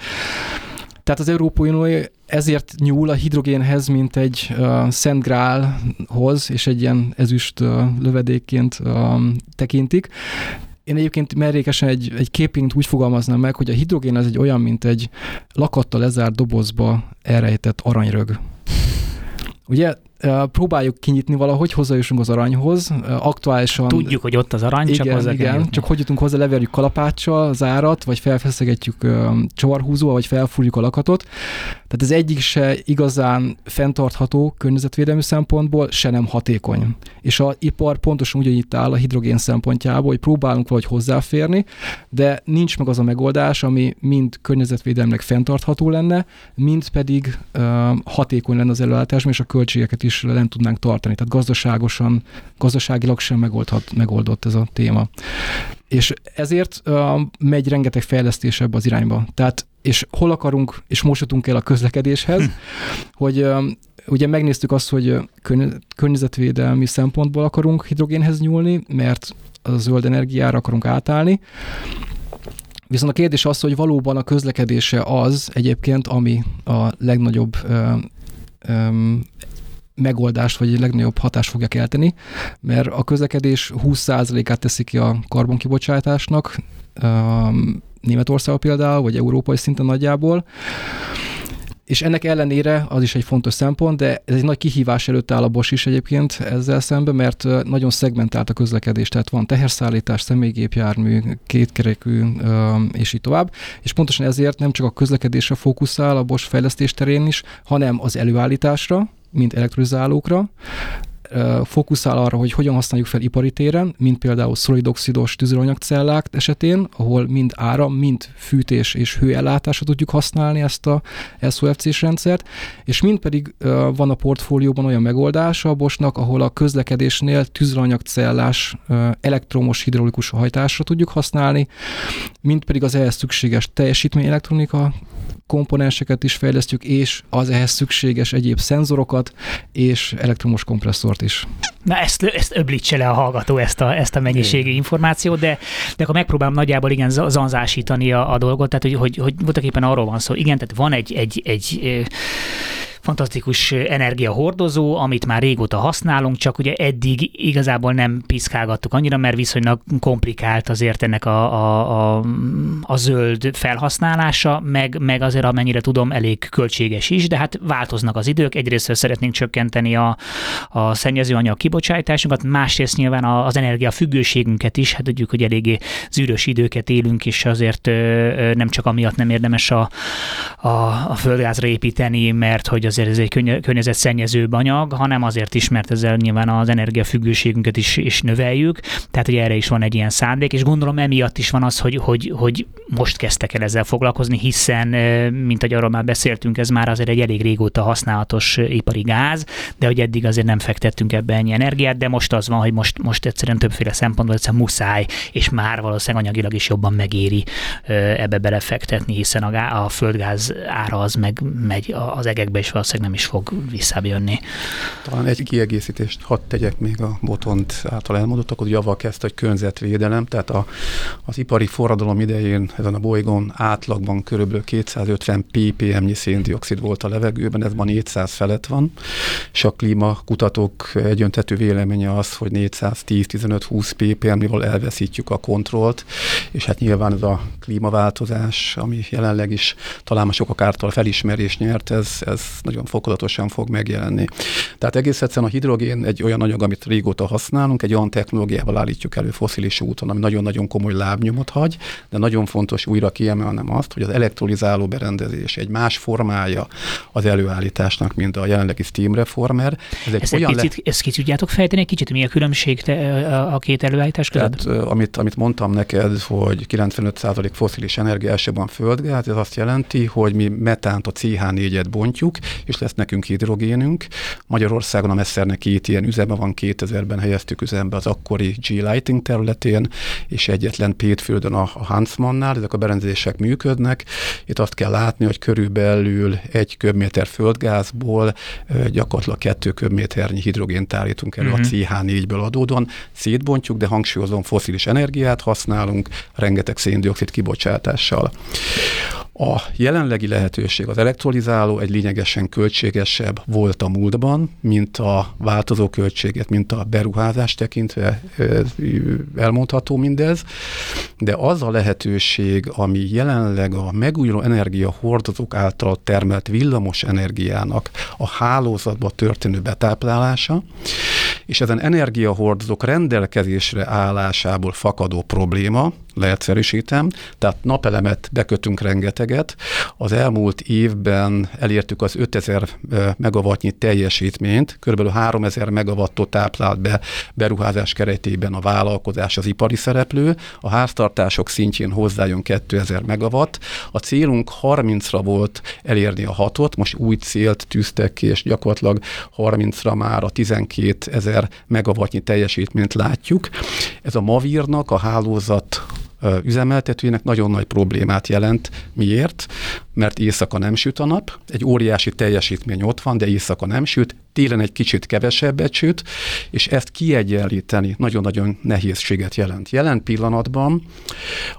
Speaker 6: Tehát az Európai Unió ezért nyúl a hidrogénhez, mint egy uh, Szent Grálhoz, és egy ilyen ezüst uh, lövedékként uh, tekintik. Én egyébként merrékesen egy, egy képint úgy fogalmaznám meg, hogy a hidrogén az egy olyan, mint egy lakattal lezárt dobozba elrejtett aranyrög. Ugye próbáljuk kinyitni valahogy, hozzájussunk az aranyhoz. Aktuálisan...
Speaker 1: Tudjuk, hogy ott az arany,
Speaker 6: igen,
Speaker 1: csak hozzá
Speaker 6: igen, csak hogy jutunk hozzá, leverjük kalapáccsal az árat, vagy felfeszegetjük csavarhúzóval, vagy felfúrjuk a lakatot. Tehát ez egyik se igazán fenntartható környezetvédelmi szempontból, se nem hatékony. És a ipar pontosan ugyanígy áll a hidrogén szempontjából, hogy próbálunk valahogy hozzáférni, de nincs meg az a megoldás, ami mind környezetvédelmileg fenntartható lenne, mind pedig uh, hatékony lenne az előállításban, és a költségeket is nem tudnánk tartani. Tehát gazdaságosan, gazdaságilag sem megoldhat, megoldott ez a téma. És ezért uh, megy rengeteg fejlesztés ebbe az irányba. Tehát és hol akarunk, és most jutunk el a közlekedéshez, hm. hogy ugye megnéztük azt, hogy környezetvédelmi szempontból akarunk hidrogénhez nyúlni, mert a zöld energiára akarunk átállni, Viszont a kérdés az, hogy valóban a közlekedése az egyébként, ami a legnagyobb ö, ö, megoldást, vagy egy legnagyobb hatást fogja kelteni, mert a közlekedés 20%-át teszi ki a karbonkibocsátásnak, Németország például, vagy európai szinten nagyjából, és ennek ellenére az is egy fontos szempont, de ez egy nagy kihívás előtt áll a Bosch is egyébként ezzel szemben, mert nagyon szegmentált a közlekedés, tehát van teherszállítás, személygépjármű, kétkerekű, és így tovább. És pontosan ezért nem csak a közlekedésre fókuszál a Bosch fejlesztés terén is, hanem az előállításra, mint elektrolizálókra, fókuszál arra, hogy hogyan használjuk fel ipari téren, mint például szolidoxidos tüzelőanyagcellák esetén, ahol mind áram, mind fűtés és hőellátásra tudjuk használni ezt a SOFC-s rendszert, és mind pedig van a portfólióban olyan megoldása a Bosnak, ahol a közlekedésnél tüzelőanyagcellás elektromos hidraulikus hajtásra tudjuk használni, mint pedig az ehhez szükséges teljesítmény elektronika komponenseket is fejlesztjük, és az ehhez szükséges egyéb szenzorokat és elektromos kompresszort is.
Speaker 1: Na ezt, ezt öblítse le a hallgató, ezt a, ezt a mennyiségi információt, de, de akkor megpróbálom nagyjából igen zanzásítani a, a dolgot, tehát hogy, hogy, hogy voltak éppen arról van szó, igen, tehát van egy, egy, egy, egy fantasztikus energiahordozó, amit már régóta használunk, csak ugye eddig igazából nem piszkálgattuk annyira, mert viszonylag komplikált azért ennek a, a, a, a zöld felhasználása, meg, meg azért amennyire tudom elég költséges is, de hát változnak az idők. Egyrészt szeretnénk csökkenteni a, a szennyezőanyag kibocsátásunkat, másrészt nyilván az energia függőségünket is, hát tudjuk, hogy eléggé zűrös időket élünk, és azért nem csak amiatt nem érdemes a, a, a földgázra építeni, mert hogy azért ez egy környezetszennyezőbb anyag, hanem azért is, mert ezzel nyilván az energiafüggőségünket is, is növeljük, tehát hogy erre is van egy ilyen szándék, és gondolom emiatt is van az, hogy, hogy, hogy most kezdtek el ezzel foglalkozni, hiszen, mint ahogy arról már beszéltünk, ez már azért egy elég régóta használatos ipari gáz, de hogy eddig azért nem fektettünk ebbe ennyi energiát, de most az van, hogy most, most egyszerűen többféle szempontból egyszerűen muszáj, és már valószínűleg anyagilag is jobban megéri ebbe belefektetni, hiszen a, gá, a földgáz ára az meg megy az egekbe, és valószínűleg nem is fog visszajönni.
Speaker 5: Talán egy kiegészítést hadd tegyek még a botont által elmondottak, hogy java kezdte, hogy környezetvédelem, tehát a, az ipari forradalom idején ezen a bolygón átlagban körülbelül 250 ppm-nyi széndiokszid volt a levegőben, ez ma 400 felett van, és a klímakutatók egyöntető véleménye az, hogy 410-15-20 ppm-val elveszítjük a kontrollt, és hát nyilván ez a klímaváltozás, ami jelenleg is talán sokak által felismerés nyert, ez, ez nagyon fokozatosan fog megjelenni. Tehát egész egyszerűen a hidrogén egy olyan anyag, amit régóta használunk, egy olyan technológiával állítjuk elő foszilis úton, ami nagyon-nagyon komoly lábnyomot hagy, de nagyon fontos újra kiemelnem azt, hogy az elektrolizáló berendezés egy más formája az előállításnak, mint a jelenlegi Steam Reformer.
Speaker 1: Ez egy ezt, olyan egy picit, le... ezt ki tudjátok fejteni egy kicsit, mi a különbség te, a két előállítás között?
Speaker 5: Tehát, amit, amit mondtam neked, hogy 95% foszilis energia elsőben földgáz, ez azt jelenti, hogy mi metánt a CH4-et bontjuk, és lesz nekünk hidrogénünk. Magyarországon a Messzernek két ilyen üzeme van, 2000-ben helyeztük üzembe az akkori G-Lighting területén, és egyetlen Pétföldön a, a Huntsmannál, ezek a berendezések működnek. Itt azt kell látni, hogy körülbelül egy köbméter földgázból gyakorlatilag kettő köbméternyi hidrogént állítunk elő uh-huh. a mhm. CH4-ből adódóan. Szétbontjuk, de hangsúlyozom, foszilis energiát használunk, rengeteg széndiokszid kibocsátással. A jelenlegi lehetőség az elektrolizáló egy lényegesen költségesebb volt a múltban, mint a változó költséget, mint a beruházás tekintve elmondható mindez, de az a lehetőség, ami jelenleg a megújuló energiahordozók által termelt villamos energiának a hálózatba történő betáplálása, és ezen energiahordozók rendelkezésre állásából fakadó probléma, leegyszerűsítem, tehát napelemet bekötünk rengeteget. Az elmúlt évben elértük az 5000 megawattnyi teljesítményt, kb. 3000 megawattot táplált be beruházás keretében a vállalkozás, az ipari szereplő, a háztartások szintjén hozzájön 2000 megawatt. A célunk 30-ra volt elérni a hatot, most új célt tűztek ki, és gyakorlatilag 30-ra már a 12 ezer megawattnyi teljesítményt látjuk. Ez a Mavírnak a hálózat üzemeltetőjének nagyon nagy problémát jelent. Miért? Mert éjszaka nem süt a nap, egy óriási teljesítmény ott van, de éjszaka nem süt, télen egy kicsit kevesebbet süt, és ezt kiegyenlíteni nagyon-nagyon nehézséget jelent. Jelen pillanatban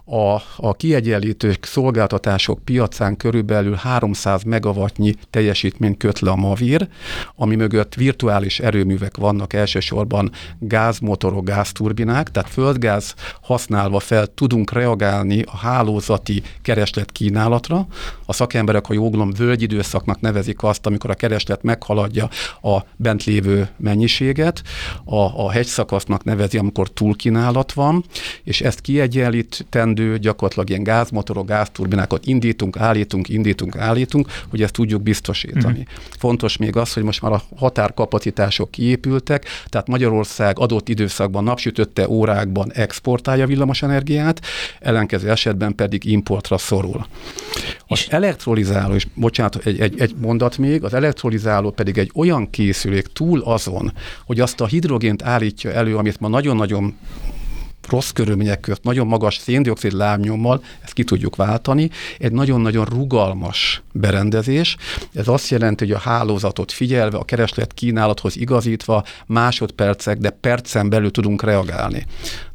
Speaker 5: a, a kiegyenlítő szolgáltatások piacán körülbelül 300 megawattnyi teljesítmény köt le a Mavir, ami mögött virtuális erőművek vannak elsősorban gázmotorok, gázturbinák, tehát földgáz használva fel tudunk reagálni a hálózati kereslet kínálatra. A szakemberek, ha jóglom, völgyidőszaknak nevezik azt, amikor a kereslet meghaladja a bent lévő mennyiséget, a, a hegyszakasznak nevezi, amikor túlkínálat van, és ezt kiegyenlítendő, gyakorlatilag ilyen gázmotorok, gázturbinákat indítunk, állítunk, indítunk, állítunk, hogy ezt tudjuk biztosítani. Mm. Fontos még az, hogy most már a határkapacitások kiépültek, tehát Magyarország adott időszakban napsütötte órákban exportálja villamos energiát, ellenkező esetben pedig importra szorul. Az elektrolizáló, és bocsánat, egy, egy, egy mondat még, az elektrolizáló pedig egy olyan készülék túl azon, hogy azt a hidrogént állítja elő, amit ma nagyon-nagyon rossz körülmények között, nagyon magas széndiokszid lábnyommal, ezt ki tudjuk váltani. Egy nagyon-nagyon rugalmas berendezés. Ez azt jelenti, hogy a hálózatot figyelve, a kereslet kínálathoz igazítva másodpercek, de percen belül tudunk reagálni.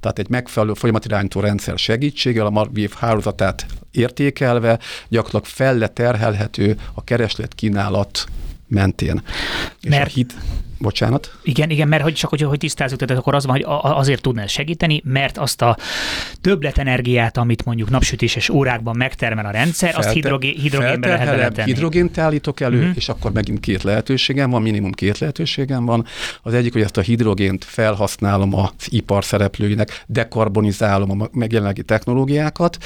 Speaker 5: Tehát egy megfelelő folyamatirányító rendszer segítségével a Marvív hálózatát értékelve gyakorlatilag felle terhelhető a kereslet kínálat mentén.
Speaker 1: Mert, hit,
Speaker 5: Bocsánat?
Speaker 1: Igen, igen, mert hogy csak hogy, hogy tisztázzuk, tehát akkor az van, hogy azért tudna ez segíteni, mert azt a többletenergiát, amit mondjuk napsütéses órákban megtermel a rendszer, Felte, azt hidrogé, hidrogénbe lehet beletenni.
Speaker 5: Hidrogént állítok elő, uh-huh. és akkor megint két lehetőségem van, minimum két lehetőségem van. Az egyik, hogy ezt a hidrogént felhasználom az ipar szereplőinek, dekarbonizálom a megjelenlegi technológiákat,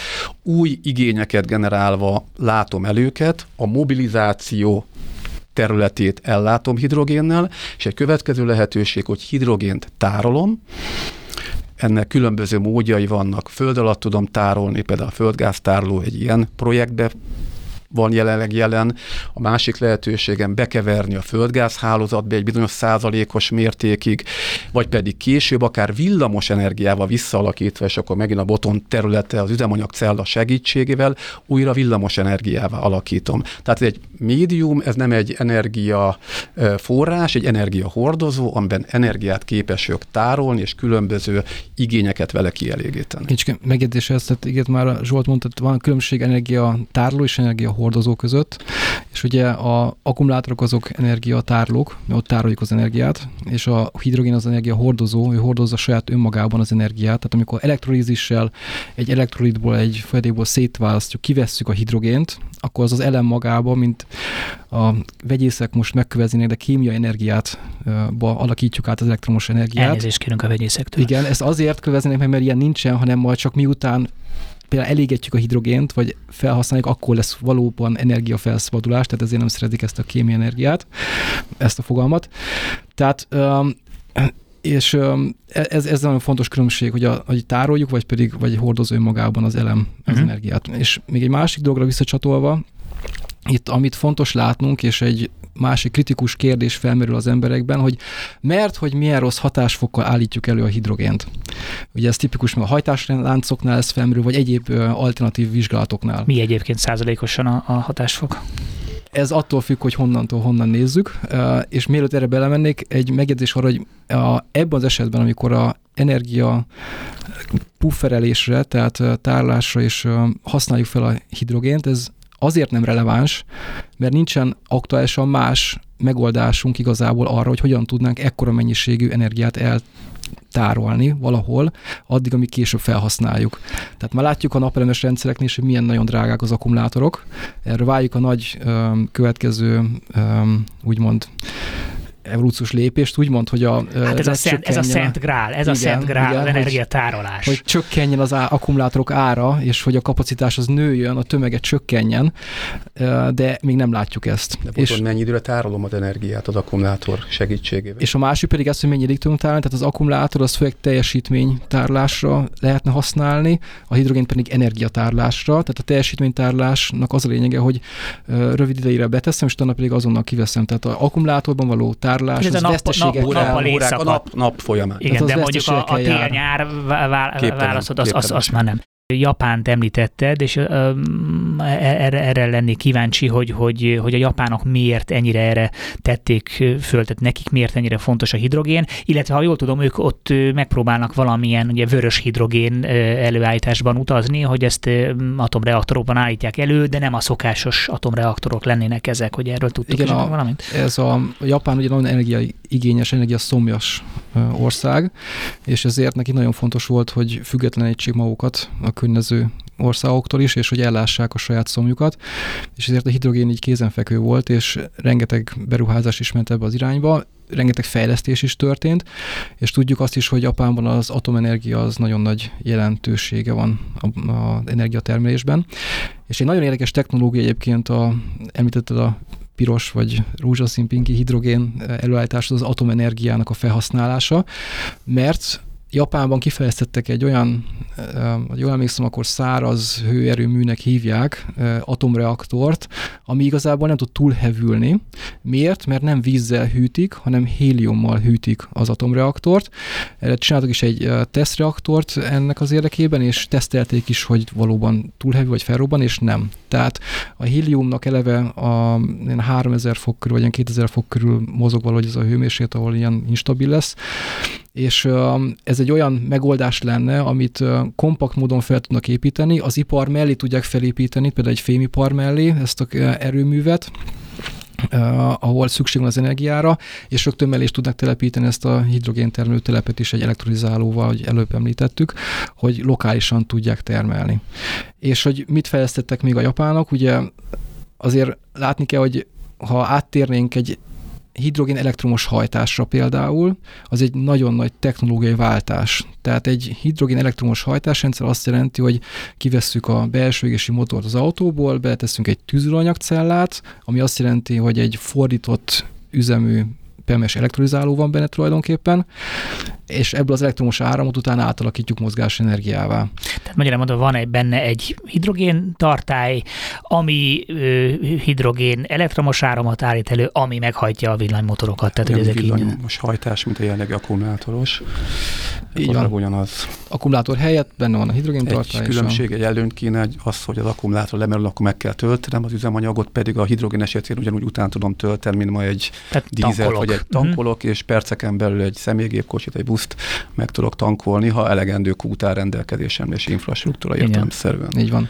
Speaker 5: új igényeket generálva látom előket, a mobilizáció területét ellátom hidrogénnel, és egy következő lehetőség, hogy hidrogént tárolom, ennek különböző módjai vannak. Föld alatt tudom tárolni, például a földgáztároló egy ilyen projektbe van jelenleg jelen. A másik lehetőségem bekeverni a földgázhálózatba egy bizonyos százalékos mértékig, vagy pedig később akár villamos energiával visszaalakítva, és akkor megint a boton területe az üzemanyagcella segítségével újra villamos energiával alakítom. Tehát ez egy médium, ez nem egy energia forrás, egy energia hordozó, amiben energiát képesek tárolni, és különböző igényeket vele kielégíteni.
Speaker 6: Én csak megjegyzés ezt, tehát igen, már Zsolt mondta, van különbség energia tároló és energia hordozó között, és ugye a akkumulátorok azok energiatárlók, ott tároljuk az energiát, és a hidrogén az energia hordozó, ő hordozza saját önmagában az energiát, tehát amikor elektrolízissel egy elektrolitból, egy folyadékból szétválasztjuk, kivesszük a hidrogént, akkor az az elem magában, mint a vegyészek most megköveznének, de kémia energiát ba alakítjuk át az elektromos energiát.
Speaker 1: Elnézést kérünk a vegyészektől.
Speaker 6: Igen, ezt azért köveznének meg, mert ilyen nincsen, hanem majd csak miután például elégetjük a hidrogént, vagy felhasználjuk, akkor lesz valóban energiafelszabadulás, tehát ezért nem szeretik ezt a kémia energiát, ezt a fogalmat. Tehát és e, ez, ez nagyon fontos különbség, hogy, a, hogy tároljuk, vagy pedig vagy hordozó önmagában az elem az uh-huh. energiát. És még egy másik dologra visszacsatolva, itt amit fontos látnunk, és egy másik kritikus kérdés felmerül az emberekben, hogy mert, hogy milyen rossz hatásfokkal állítjuk elő a hidrogént. Ugye ez tipikus, a hajtásláncoknál ez felmerül, vagy egyéb alternatív vizsgálatoknál.
Speaker 1: Mi egyébként százalékosan a, a hatásfok?
Speaker 6: Ez attól függ, hogy honnantól honnan nézzük, és mielőtt erre belemennék, egy megjegyzés arra, hogy ebben az esetben, amikor a energia pufferelésre, tehát tárlásra is használjuk fel a hidrogént, ez azért nem releváns, mert nincsen aktuálisan más megoldásunk igazából arra, hogy hogyan tudnánk ekkora mennyiségű energiát eltárolni valahol, addig, amíg később felhasználjuk. Tehát már látjuk a napelemes rendszereknél, hogy milyen nagyon drágák az akkumulátorok. Erre várjuk a nagy öm, következő, öm, úgymond evolúciós lépést, úgymond, hogy a...
Speaker 1: Hát ez, a szent, ez a szent grál, ez igen, a szent grál, igen, az energiatárolás.
Speaker 6: Hogy, hogy csökkenjen az á, akkumulátorok ára, és hogy a kapacitás az nőjön, a tömege csökkenjen, de még nem látjuk ezt.
Speaker 5: De és mennyi időre tárolom az energiát az akkumulátor segítségével?
Speaker 6: És a másik pedig az, hogy mennyi ideig tudunk tárolni, tehát az akkumulátor az főleg teljesítménytárlásra lehetne használni, a hidrogén pedig energiatárlásra, tehát a teljesítménytárlásnak az a lényege, hogy rövid ideire beteszem, és utána pedig azonnal kiveszem. Tehát az akkumulátorban való tár pazarlás, ez
Speaker 1: a nap,
Speaker 5: veszteségek
Speaker 1: nap, nap, órák,
Speaker 5: a nap, nap folyamán.
Speaker 1: Igen, de mondjuk a, a tél-nyár válaszod, az, az, az már nem. Japánt említetted, és erre, erre lennék kíváncsi, hogy, hogy, hogy a japánok miért ennyire erre tették föl, tehát nekik miért ennyire fontos a hidrogén, illetve ha jól tudom, ők ott megpróbálnak valamilyen ugye, vörös hidrogén előállításban utazni, hogy ezt atomreaktorokban állítják elő, de nem a szokásos atomreaktorok lennének ezek, hogy erről tudtuk
Speaker 6: Igen, a, valamit? Ez a Japán ugye nagyon energiaigényes, energiaszomjas ország, és ezért neki nagyon fontos volt, hogy függetlenítsék magukat a környező országoktól is, és hogy ellássák a saját szomjukat, és ezért a hidrogén így kézenfekvő volt, és rengeteg beruházás is ment ebbe az irányba, rengeteg fejlesztés is történt, és tudjuk azt is, hogy Japánban az atomenergia az nagyon nagy jelentősége van az energiatermelésben. És egy nagyon érdekes technológia egyébként, a, említetted a piros vagy rózsaszín pinki hidrogén előállítás az atomenergiának a felhasználása, mert Japánban kifejeztettek egy olyan, hogy jól emlékszem, akkor száraz hőerőműnek hívják atomreaktort, ami igazából nem tud túlhevülni. Miért? Mert nem vízzel hűtik, hanem héliummal hűtik az atomreaktort. Erre csináltak is egy tesztreaktort ennek az érdekében, és tesztelték is, hogy valóban túlhevül vagy felrobban, és nem. Tehát a héliumnak eleve a 3000 fok körül, vagy 2000 fok körül mozog valahogy ez a hőmérséklet, ahol ilyen instabil lesz, és ez egy olyan megoldás lenne, amit kompakt módon fel tudnak építeni, az ipar mellé tudják felépíteni, például egy fémipar mellé ezt a erőművet, Uh, ahol szükség van az energiára, és rögtön mellé is tudnak telepíteni ezt a hidrogéntermelő telepet is egy elektrolizálóval, hogy előbb említettük, hogy lokálisan tudják termelni. És hogy mit fejlesztettek még a japánok, ugye azért látni kell, hogy ha áttérnénk egy hidrogén elektromos hajtásra például, az egy nagyon nagy technológiai váltás. Tehát egy hidrogén elektromos hajtásrendszer azt jelenti, hogy kivesszük a belső égési motort az autóból, beleteszünk egy tűzolajanyagcellát, ami azt jelenti, hogy egy fordított üzemű PMS elektrolizáló van benne tulajdonképpen, és ebből az elektromos áramot utána átalakítjuk mozgásenergiává.
Speaker 1: Tehát magyarán mondva van egy, benne egy hidrogén tartály, ami ö, hidrogén elektromos áramot állít elő, ami meghajtja a villanymotorokat. Tehát,
Speaker 5: hogy ezek villanyos így... hajtás, mint a jelenlegi akkumulátoros. Így van. Ugyanaz.
Speaker 6: Akkumulátor helyett benne van a hidrogén tartály.
Speaker 5: Egy különbség, egy előnyt kéne az, hogy az akkumulátor lemerül, akkor meg kell töltenem az üzemanyagot, pedig a hidrogén esetén ugyanúgy után tudom tölteni, mint ma egy dízelt, vagy tankolok, uh-huh. és perceken belül egy személygépkocsit, egy buszt meg tudok tankolni, ha elegendő kútár rendelkezésem és infrastruktúra értelemszerűen.
Speaker 6: Így van.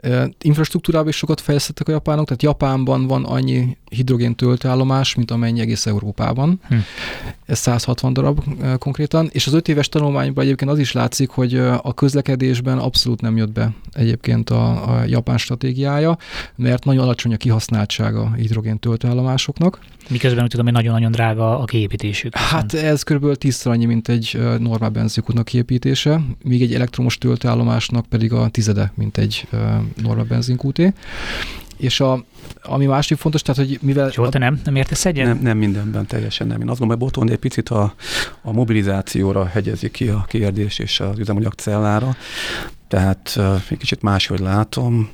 Speaker 6: E, infrastruktúrában is sokat fejlesztettek a japánok, tehát Japánban van annyi hidrogén töltőállomás, mint amennyi egész Európában. Hm. Ez 160 darab konkrétan, és az öt éves tanulmányban egyébként az is látszik, hogy a közlekedésben abszolút nem jött be egyébként a, a japán stratégiája, mert nagyon alacsony a kihasználtsága hidrogén töltőállomásoknak.
Speaker 1: Miközben úgy tudom, hogy nagyon-nagyon drága a kiépítésük.
Speaker 6: Hát ez kb. tízszer annyi, mint egy normál benzinkútnak kiépítése, míg egy elektromos töltőállomásnak pedig a tizede, mint egy normál benzinkúté. És a, ami másik fontos, tehát, hogy mivel...
Speaker 1: Jó, te nem, nem értesz egyet?
Speaker 5: Nem, nem mindenben teljesen nem. Én azt gondolom, hogy Boton egy picit a, a mobilizációra hegyezi ki a kérdés és az üzemanyagcellára. Tehát egy kicsit máshogy látom.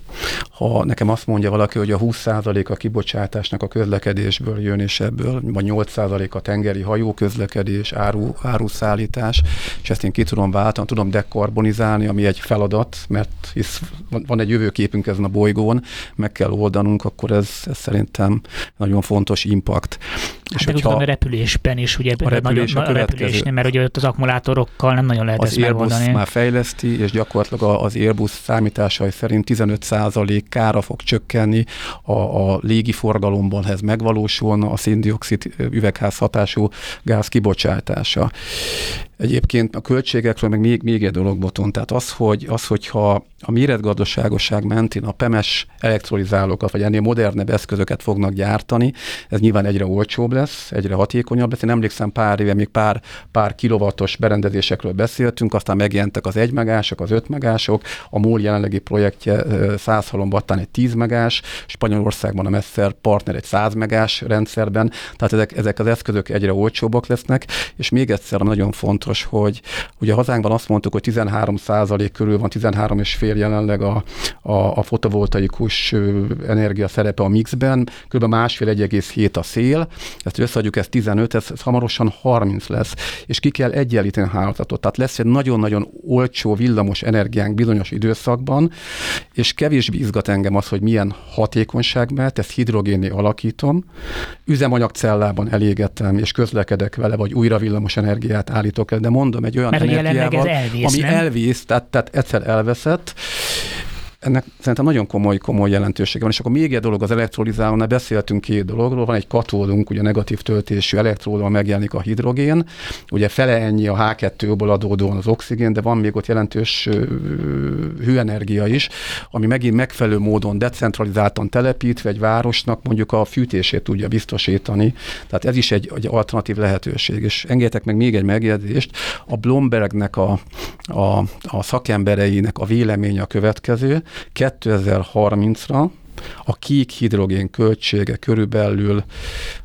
Speaker 5: Ha nekem azt mondja valaki, hogy a 20% a kibocsátásnak a közlekedésből jön, és ebből vagy 8% a tengeri hajó közlekedés, áru, áruszállítás, és ezt én ki tudom váltani, tudom dekarbonizálni, ami egy feladat, mert hisz van egy jövőképünk ezen a bolygón, meg kell oldanunk, akkor ez, ez szerintem nagyon fontos impact.
Speaker 1: Hát és hogyha a repülésben is, ugye a repülés nagyon, a, a repülésnél, mert ugye ott az akkumulátorokkal nem nagyon lehet
Speaker 5: az
Speaker 1: ezt
Speaker 5: Airbus
Speaker 1: megoldani.
Speaker 5: már fejleszti, és gyakorlatilag az Airbus számításai szerint 15% kára fog csökkenni a, a légiforgalomban, ez megvalósulna, a széndiokszid üvegházhatású gáz kibocsátása. Egyébként a költségekről meg még, még egy dolog boton, tehát az, hogy, az, hogyha a méretgazdaságosság mentén a PEMES elektrolizálókat, vagy ennél modernebb eszközöket fognak gyártani, ez nyilván egyre olcsóbb lesz, egyre hatékonyabb lesz. Én emlékszem pár éve még pár, pár kilovatos berendezésekről beszéltünk, aztán megjelentek az 1 megások, az 5 megások, a MOL jelenlegi projektje 100 halombattán egy 10 megás, Spanyolországban a Messer partner egy 100 megás rendszerben, tehát ezek, ezek az eszközök egyre olcsóbbak lesznek, és még egyszer nagyon fontos, fontos, hogy ugye hazánkban azt mondtuk, hogy 13% körül van, 13 és fél jelenleg a, a, a fotovoltaikus energia szerepe a mixben, kb. másfél 1,7 a szél, ezt összeadjuk, ez 15, ez, ez hamarosan 30 lesz, és ki kell egyenlíteni a hálózatot. Tehát lesz egy nagyon-nagyon olcsó villamos energiánk bizonyos időszakban, és kevésbé izgat engem az, hogy milyen hatékonyság mert ezt hidrogénné alakítom, üzemanyagcellában elégetem, és közlekedek vele, vagy újra villamos energiát állítok de mondom, egy olyan
Speaker 1: Mert
Speaker 5: energiával,
Speaker 1: elvész,
Speaker 5: ami
Speaker 1: nem?
Speaker 5: elvész, tehát, tehát egyszer elveszett, ennek szerintem nagyon komoly, komoly jelentősége van. És akkor még egy dolog az elektrolizálónál, beszéltünk két dologról, van egy katódunk, ugye negatív töltésű elektródon megjelenik a hidrogén, ugye fele ennyi a H2-ból adódóan az oxigén, de van még ott jelentős hőenergia is, ami megint megfelelő módon decentralizáltan telepítve egy városnak mondjuk a fűtését tudja biztosítani. Tehát ez is egy, egy alternatív lehetőség. És engedjetek meg még egy megjegyzést, a Blombergnek a, a, a szakembereinek a véleménye a következő, 2030-ra a kék hidrogén költsége körülbelül,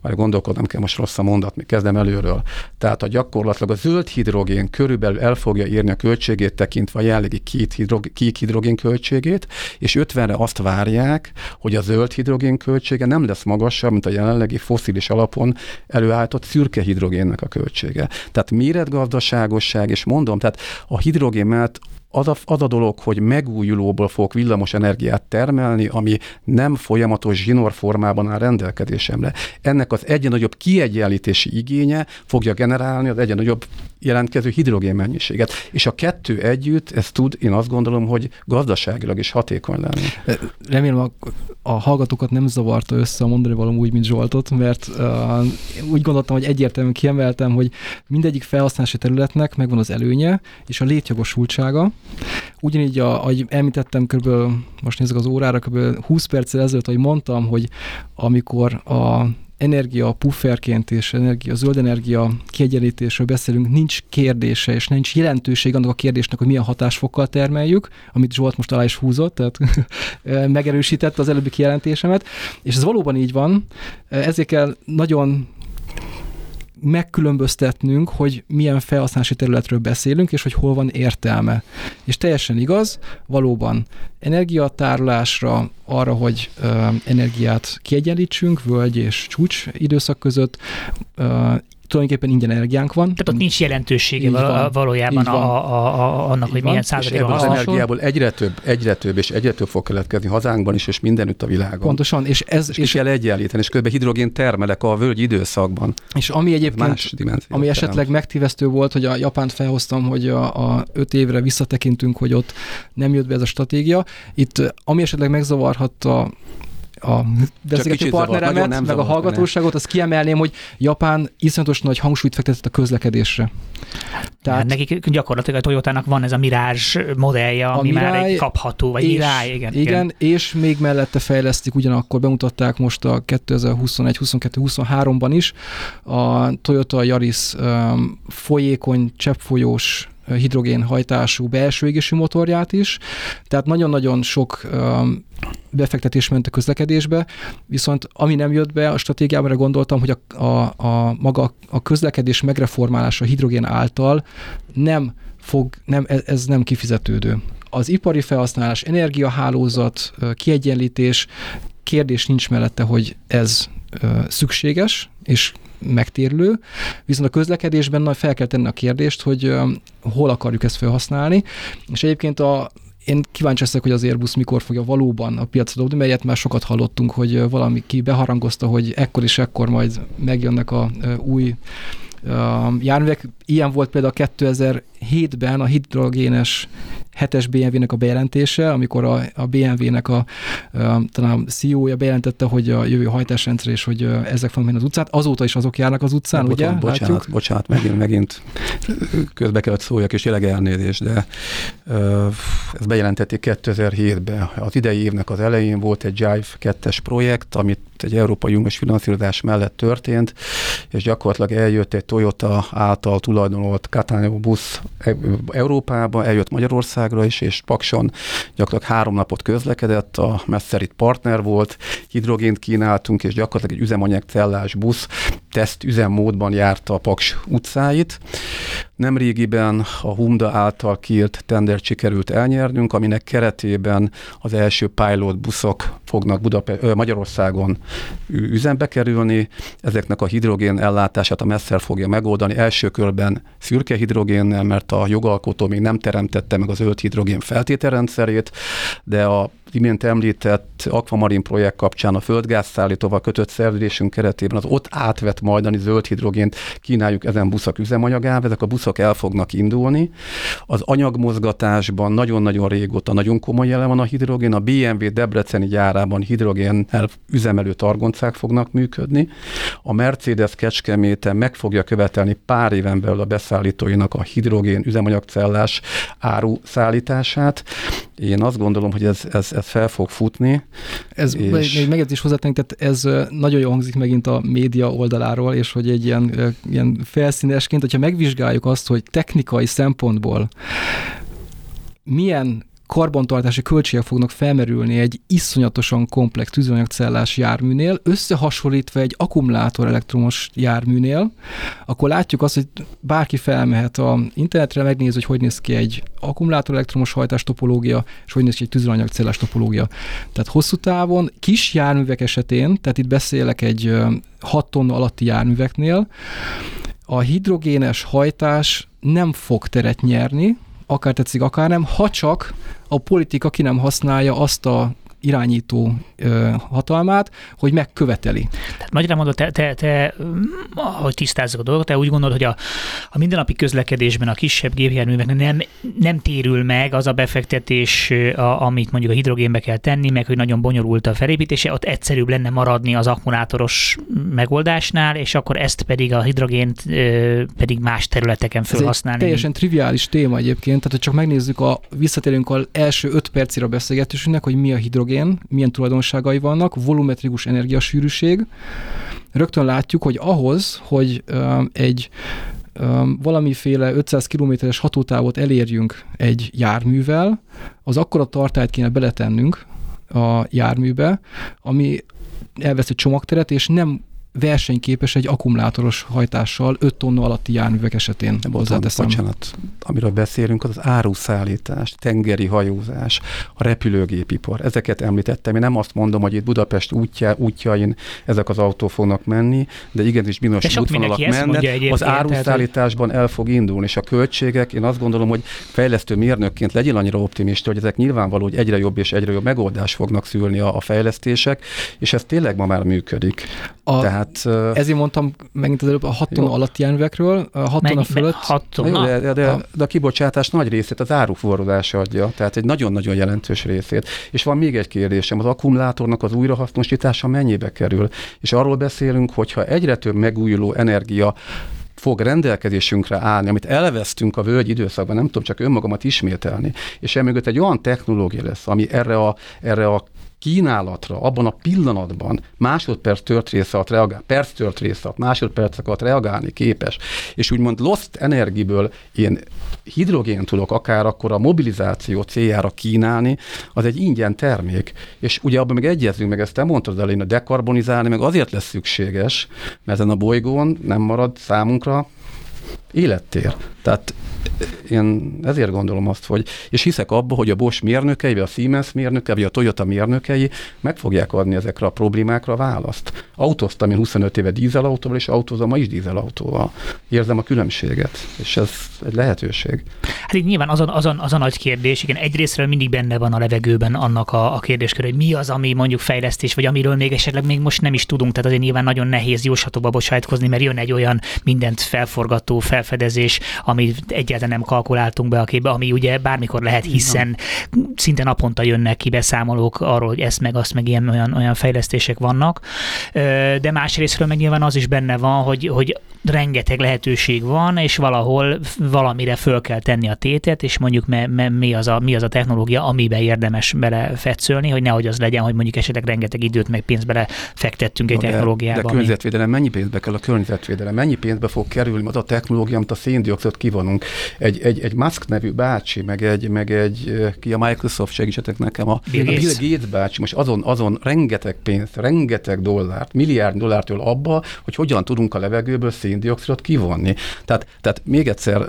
Speaker 5: majd gondolkodnom kell, most rossz a mondat, még kezdem előről. Tehát a gyakorlatilag a zöld hidrogén körülbelül el fogja írni a költségét tekintve a jelenlegi két hidrogén, kék hidrogén költségét, és 50-re azt várják, hogy a zöld hidrogén költsége nem lesz magasabb, mint a jelenlegi foszilis alapon előállított szürke hidrogénnek a költsége. Tehát méretgazdaságosság, és mondom, tehát a hidrogén mellett az a, az a dolog, hogy megújulóból fogok villamos energiát termelni, ami nem folyamatos zsinór formában áll rendelkezésemre. Ennek az egyre nagyobb kiegyenlítési igénye fogja generálni az egyre nagyobb jelentkező hidrogén mennyiséget. És a kettő együtt, ez tud, én azt gondolom, hogy gazdaságilag is hatékony lenni.
Speaker 6: Remélem a, a hallgatókat nem zavarta össze a mondani valami úgy, mint Zsoltot, mert uh, úgy gondoltam, hogy egyértelműen kiemeltem, hogy mindegyik felhasználási területnek megvan az előnye és a létjogosultsága, Ugyanígy, a, ahogy említettem, kb. most nézzük az órára, kb. 20 perccel ezelőtt, hogy mondtam, hogy amikor a energia pufferként és energia, zöld energia kiegyenlítésről beszélünk, nincs kérdése, és nincs jelentőség annak a kérdésnek, hogy milyen hatásfokkal termeljük, amit Zsolt most alá is húzott, tehát (laughs) megerősítette az előbbi kijelentésemet, és ez valóban így van, ezért kell nagyon megkülönböztetnünk, hogy milyen felhasználási területről beszélünk, és hogy hol van értelme. És teljesen igaz, valóban energiatárolásra, arra, hogy ö, energiát kiegyenlítsünk, völgy és csúcs időszak között, ö, tulajdonképpen ingyen energiánk van.
Speaker 1: Tehát ott nincs jelentősége van, valójában a, a, a, annak, így hogy van. milyen százalékban
Speaker 5: az energiából egyre több, egyre több és egyre több fog keletkezni hazánkban is, és mindenütt a világon.
Speaker 6: Pontosan, és ez...
Speaker 5: És, és kell egyenlíteni, és közben hidrogén termelek a völgy időszakban.
Speaker 6: És ami egyébként, más ami esetleg terem. megtévesztő volt, hogy a Japánt felhoztam, hogy a, a öt évre visszatekintünk, hogy ott nem jött be ez a stratégia. Itt, ami esetleg megzavarhatta a beszélgető partneremet, meg a hallgatóságot, azt kiemelném, hogy Japán iszonyatos nagy hangsúlyt fektetett a közlekedésre.
Speaker 1: Tehát hát nekik gyakorlatilag a Toyotának van ez a Mirage modellje, ami Mirai, már egy kapható, vagy és, Mirai, igen,
Speaker 6: igen. Igen, és még mellette fejlesztik, ugyanakkor bemutatták most a 2021, 22, 23-ban is a Toyota Yaris um, folyékony, cseppfolyós hidrogénhajtású belső égésű motorját is, tehát nagyon-nagyon sok befektetés ment a közlekedésbe, viszont ami nem jött be a stratégiában, gondoltam, hogy a, a, a maga a közlekedés megreformálása hidrogén által nem fog, nem, ez, ez nem kifizetődő. Az ipari felhasználás, energiahálózat, kiegyenlítés, kérdés nincs mellette, hogy ez szükséges, és megtérlő, viszont a közlekedésben nagy fel kell tenni a kérdést, hogy hol akarjuk ezt felhasználni, és egyébként a, én kíváncsi leszek, hogy az Airbus mikor fogja valóban a piacra dobni, melyet már sokat hallottunk, hogy valami ki beharangozta, hogy ekkor és ekkor majd megjönnek a új járművek. Ilyen volt például 2007-ben a hidrogénes 7-es BMW-nek a bejelentése, amikor a, a BMW-nek a, a talán CEO-ja bejelentette, hogy a jövő hajtásrendszer és hogy ezek fognak menni az utcát. Azóta is azok járnak az utcán,
Speaker 5: ja,
Speaker 6: ugye?
Speaker 5: Bocsánat, Látjuk? bocsánat, megint, megint közbe kellett szóljak, és tényleg elnézés, de ö, ezt bejelentették 2007-ben. Az idei évnek az elején volt egy Jive 2-es projekt, amit egy Európai Uniós finanszírozás mellett történt, és gyakorlatilag eljött egy Toyota által tulajdonolt Catania busz Európába, eljött Magyarországra is, és Pakson gyakorlatilag három napot közlekedett, a Messerit partner volt, hidrogént kínáltunk, és gyakorlatilag egy üzemanyagcellás busz teszt üzemmódban járta a Paks utcáit. Nemrégiben a Humda által kiírt tendert sikerült elnyernünk, aminek keretében az első pilot buszok fognak Budape- Magyarországon üzembe kerülni. Ezeknek a hidrogén ellátását a Messer fogja megoldani első körben szürke hidrogénnel, mert a jogalkotó még nem teremtette meg a zöld hidrogén feltételrendszerét, de a imént említett Aquamarin projekt kapcsán a földgázszállítóval kötött szerződésünk keretében az ott átvett majdani zöld hidrogént kínáljuk ezen buszok üzemanyagába, ezek a buszok el fognak indulni. Az anyagmozgatásban nagyon-nagyon régóta nagyon komoly jelen van a hidrogén, a BMW Debreceni gyárában hidrogénnel üzemelő targoncák fognak működni. A Mercedes Kecskeméten meg fogja követelni pár éven belül a beszállítóinak a hidrogén üzemanyagcellás áru szállítását. Én azt gondolom, hogy ez, ez, ez fel fog futni.
Speaker 6: Ez és... még megjegyzés hozzátenni, tehát ez nagyon jól hangzik megint a média oldaláról, és hogy egy ilyen, ilyen felszínesként, hogyha megvizsgáljuk azt, hogy technikai szempontból milyen karbantartási költségek fognak felmerülni egy iszonyatosan komplex tüzelőanyagcellás járműnél, összehasonlítva egy akkumulátor elektromos járműnél, akkor látjuk azt, hogy bárki felmehet a internetre, megnéz, hogy hogy néz ki egy akkumulátor elektromos hajtás topológia, és hogy néz ki egy tüzelőanyagcellás topológia. Tehát hosszú távon kis járművek esetén, tehát itt beszélek egy 6 tonna alatti járműveknél, a hidrogénes hajtás nem fog teret nyerni, akár tetszik, akár nem, ha csak a politika ki nem használja azt a irányító ö, hatalmát, hogy megköveteli.
Speaker 1: Tehát magyarán mondod, te, te, te hogy tisztázzuk a dolgot, te úgy gondolod, hogy a, a mindennapi közlekedésben a kisebb gépjárműveknek nem, nem térül meg az a befektetés, a, amit mondjuk a hidrogénbe kell tenni, meg hogy nagyon bonyolult a felépítése, ott egyszerűbb lenne maradni az akkumulátoros megoldásnál, és akkor ezt pedig a hidrogént ö, pedig más területeken felhasználni.
Speaker 6: Teljesen triviális téma egyébként, tehát hogy csak megnézzük, a, visszatérünk az első öt percére a beszélgetésünknek, hogy mi a hidrogén, hidrogén, milyen tulajdonságai vannak, volumetrikus energiasűrűség. Rögtön látjuk, hogy ahhoz, hogy egy valamiféle 500 kilométeres hatótávot elérjünk egy járművel, az akkora tartályt kéne beletennünk a járműbe, ami elveszi csomagteret, és nem versenyképes egy akkumulátoros hajtással 5 tonna alatti járművek esetén.
Speaker 5: Hozzáteszem. Bocsánat, amiről beszélünk, az az áruszállítás, tengeri hajózás, a repülőgépipar. Ezeket említettem. Én nem azt mondom, hogy itt Budapest útja, útjain ezek az autók fognak menni, de igenis bizonyos útvonalak mennek. Az áruszállításban el fog indulni, és a költségek, én azt gondolom, hogy fejlesztő mérnökként legyen annyira optimista, hogy ezek nyilvánvaló, hogy egyre jobb és egyre jobb megoldás fognak szülni a, a fejlesztések, és ez tényleg ma már működik.
Speaker 6: A, Tehát tehát... Ezért mondtam megint az előbb a 6 tonna alatti járművekről, a 6 tonna fölött...
Speaker 1: 6 tonna?
Speaker 5: De, de, de, de a kibocsátás nagy részét az áruforrózás adja, tehát egy nagyon-nagyon jelentős részét. És van még egy kérdésem, az akkumulátornak az újrahasznosítása mennyibe kerül? És arról beszélünk, hogyha egyre több megújuló energia fog rendelkezésünkre állni, amit elvesztünk a völgy időszakban, nem tudom csak önmagamat ismételni, és emögött egy olyan technológia lesz, ami erre a, erre a kínálatra abban a pillanatban másodperc tört része alatt reagál, perc tört része alatt, másodpercek alatt reagálni képes, és úgymond lost energiből én hidrogén tudok akár akkor a mobilizáció céljára kínálni, az egy ingyen termék. És ugye abban meg egyezünk, meg ezt te mondtad elején, a dekarbonizálni meg azért lesz szükséges, mert ezen a bolygón nem marad számunkra élettér. Tehát én ezért gondolom azt, hogy, és hiszek abba, hogy a Bosch mérnökei, vagy a Siemens mérnökei, vagy a Toyota mérnökei meg fogják adni ezekre a problémákra a választ. Autóztam én 25 éve dízelautóval, és autózom ma is dízelautóval. Érzem a különbséget, és ez egy lehetőség.
Speaker 1: Hát itt nyilván az a, az a, az a nagy kérdés, igen, egyrésztről mindig benne van a levegőben annak a, a kérdéskör, hogy mi az, ami mondjuk fejlesztés, vagy amiről még esetleg még most nem is tudunk, tehát azért nyilván nagyon nehéz jóshatóba bocsájtkozni, mert jön egy olyan mindent felforgató felfedezés, ami egyáltalán nem kalkuláltunk be a képbe, ami ugye bármikor lehet, hiszen szinte naponta jönnek ki beszámolók arról, hogy ezt meg azt meg ilyen olyan, olyan fejlesztések vannak. De másrésztről meg nyilván az is benne van, hogy, hogy rengeteg lehetőség van, és valahol valamire föl kell tenni a tétet, és mondjuk me, me, mi, az a, mi az a technológia, amiben érdemes belefetszölni, hogy nehogy az legyen, hogy mondjuk esetleg rengeteg időt meg pénzt bele fektettünk egy technológiába.
Speaker 5: De, de a környezetvédelem mennyi pénzbe kell a környezetvédelem? Mennyi pénzbe fog kerülni az a technológia, amit a széndiokszidot kivonunk. Egy, egy, egy Musk nevű bácsi, meg egy, meg egy ki a Microsoft, segítsetek nekem, a Bill Gates, Bill Gates bácsi, most azon, azon rengeteg pénzt, rengeteg dollárt, milliárd dollártól abba, hogy hogyan tudunk a levegőből széndiokszidot kivonni. Tehát, tehát még egyszer,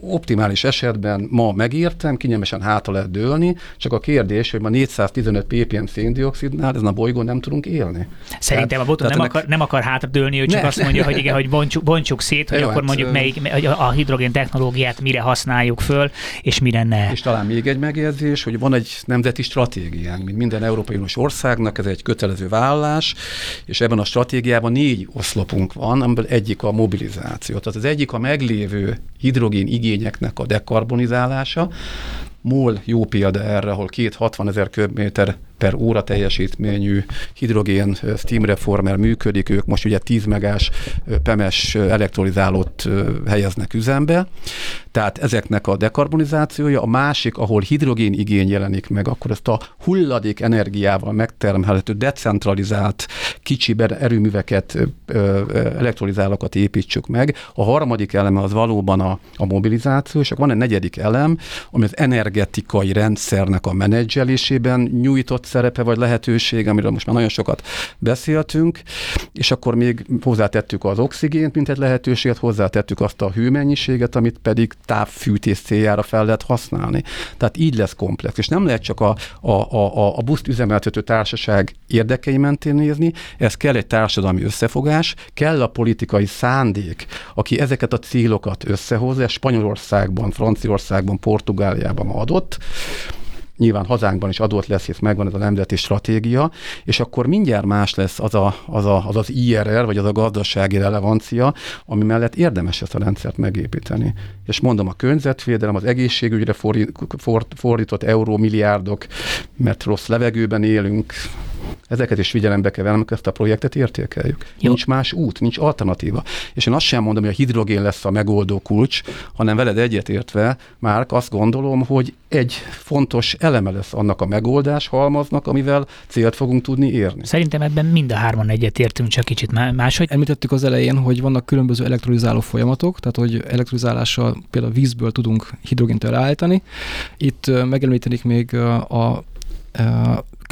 Speaker 5: optimális esetben ma megértem, kényelmesen hátra lehet dőlni, csak a kérdés, hogy ma 415 ppm széndiokszidnál ezen a bolygón nem tudunk élni.
Speaker 1: Szerintem a boton nem, ennek... akar, nem akar hátradőlni, ő csak ne, azt mondja, hogy igen, hogy bontsuk, bontsuk szét, hogy Jó, akkor hát, mondjuk melyik, a hidrogén technológiát mire használjuk föl, és mire ne.
Speaker 5: És talán még egy megjegyzés, hogy van egy nemzeti stratégiánk, mint minden Európai Uniós országnak, ez egy kötelező vállás, és ebben a stratégiában négy oszlopunk van, amiből egyik a mobilizáció. Tehát az egyik a meglévő hidrogén igényeknek a dekarbonizálása, MOL jó példa erre, ahol két 60 ezer köbméter per óra teljesítményű hidrogén steam reformer működik, ők most ugye 10 megás pemes elektrolizálót helyeznek üzembe, tehát ezeknek a dekarbonizációja, a másik, ahol hidrogén igény jelenik meg, akkor ezt a hulladék energiával megtermelhető, decentralizált kicsi erőműveket, elektrolizálókat építsük meg. A harmadik eleme az valóban a, a mobilizáció, és akkor van egy negyedik elem, ami az energetikai rendszernek a menedzselésében nyújtott szerepe vagy lehetőség, amiről most már nagyon sokat beszéltünk, és akkor még hozzátettük az oxigént, mint egy lehetőséget, hozzátettük azt a hőmennyiséget, amit pedig távfűtés céljára fel lehet használni. Tehát így lesz komplex, és nem lehet csak a, a, a, a buszt üzemeltető társaság érdekei mentén nézni, ez kell egy társadalmi összefogás, kell a politikai szándék, aki ezeket a célokat összehozza, Spanyolországban, Franciaországban, Portugáliában adott, nyilván hazánkban is adott lesz, hisz megvan ez a nemzeti stratégia, és akkor mindjárt más lesz az a, az, a, az, az IRR, vagy az a gazdasági relevancia, ami mellett érdemes ezt a rendszert megépíteni. És mondom, a környezetvédelem, az egészségügyre fordított euró milliárdok, mert rossz levegőben élünk, Ezeket is figyelembe kell venni, amikor ezt a projektet értékeljük. Jó. Nincs más út, nincs alternatíva. És én azt sem mondom, hogy a hidrogén lesz a megoldó kulcs, hanem veled egyetértve már azt gondolom, hogy egy fontos eleme lesz annak a megoldás halmaznak, amivel célt fogunk tudni érni.
Speaker 1: Szerintem ebben mind a hárman egyetértünk, csak kicsit máshogy.
Speaker 6: Említettük az elején, hogy vannak különböző elektrolizáló folyamatok, tehát hogy elektrolizálással például vízből tudunk hidrogént elállítani. Itt megemlítenik még a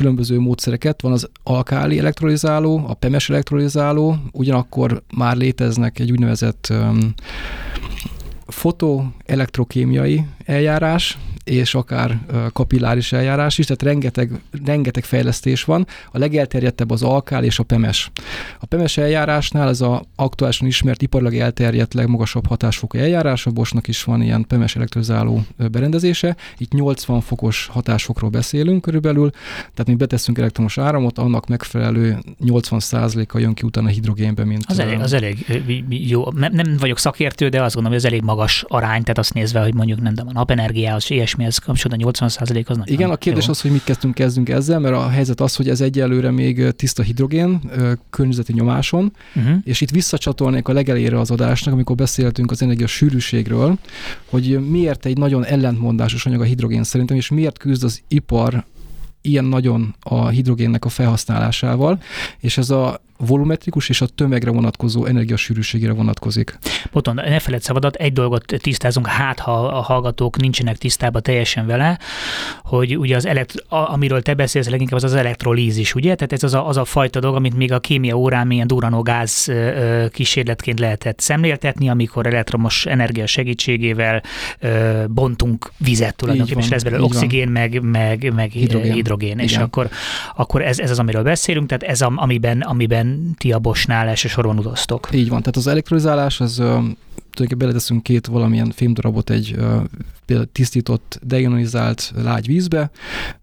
Speaker 6: különböző módszereket. Van az alkáli elektrolizáló, a pemes elektrolizáló, ugyanakkor már léteznek egy úgynevezett um, fotoelektrokémiai eljárás, és akár kapilláris eljárás is, tehát rengeteg, rengeteg fejlesztés van. A legelterjedtebb az alkál és a PEMES. A PEMES eljárásnál ez az aktuálisan ismert iparilag elterjedt legmagasabb hatásfokú eljárás, a Bosnak is van ilyen PEMES elektrozáló berendezése, itt 80 fokos hatásfokról beszélünk körülbelül, tehát mi beteszünk elektromos áramot, annak megfelelő 80%-a jön ki utána a hidrogénbe, mint...
Speaker 1: Az elég, az elég jó. Nem, nem vagyok szakértő, de azt gondolom, hogy ez elég magas arány, tehát azt nézve, hogy mondjuk nem, de a napenergiához, ilyesmi ilyesmihez kapcsolatban 80% az nagyon
Speaker 6: Igen, a kérdés jó. az, hogy mit kezdünk, kezdünk ezzel, mert a helyzet az, hogy ez egyelőre még tiszta hidrogén környezeti nyomáson, uh-huh. és itt visszacsatolnék a legelére az adásnak, amikor beszéltünk az energia sűrűségről, hogy miért egy nagyon ellentmondásos anyag a hidrogén szerintem, és miért küzd az ipar ilyen nagyon a hidrogénnek a felhasználásával, és ez a volumetrikus és a tömegre vonatkozó energiasűrűségére vonatkozik.
Speaker 1: Boton, ne feled szabadat, egy dolgot tisztázunk, hát ha a hallgatók nincsenek tisztában teljesen vele, hogy ugye az elekt- amiről te beszélsz leginkább az az elektrolízis, ugye? Tehát ez az a, az a fajta dolog, amit még a kémia órán milyen duranógáz kísérletként lehetett szemléltetni, amikor elektromos energia segítségével ö, bontunk vizet tulajdonképpen, és lesz belőle oxigén, meg, meg, meg hidrogén, hidrogén és akkor, akkor ez, ez az, amiről beszélünk, tehát ez a, amiben, amiben ti a Bosnál elsősorban udoztok.
Speaker 6: Így van, tehát az elektrolizálás az tulajdonképpen beleteszünk két valamilyen fémdarabot egy például tisztított, deionizált lágy vízbe,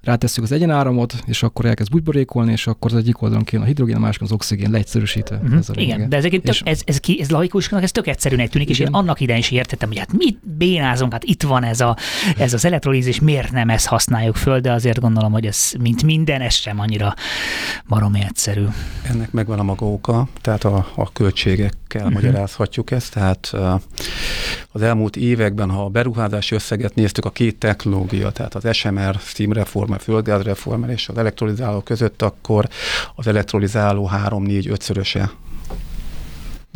Speaker 6: rátesszük az egyenáramot, és akkor elkezd bugyborékolni, és akkor az egyik oldalon kijön a hidrogén, a másikon az oxigén leegyszerűsítve.
Speaker 1: Uh-huh. Ez a Igen, de ez, tök, ez, ez, ki, ez laikusnak ez tök egyszerűnek tűnik, igen. és én annak idején is értettem, hogy hát mit bénázunk, hát itt van ez, a, ez az elektrolízis, miért nem ezt használjuk föl, de azért gondolom, hogy ez mint minden, ez sem annyira baromi egyszerű.
Speaker 5: Ennek megvan a maga oka, tehát a, a költségekkel uh-huh. magyarázhatjuk ezt, tehát az elmúlt években, ha a beruházási összeget néztük, a két technológia, tehát az SMR, Steam Reformer, földgázreformer és az elektrolizáló között, akkor az elektrolizáló 3-4-5-szöröse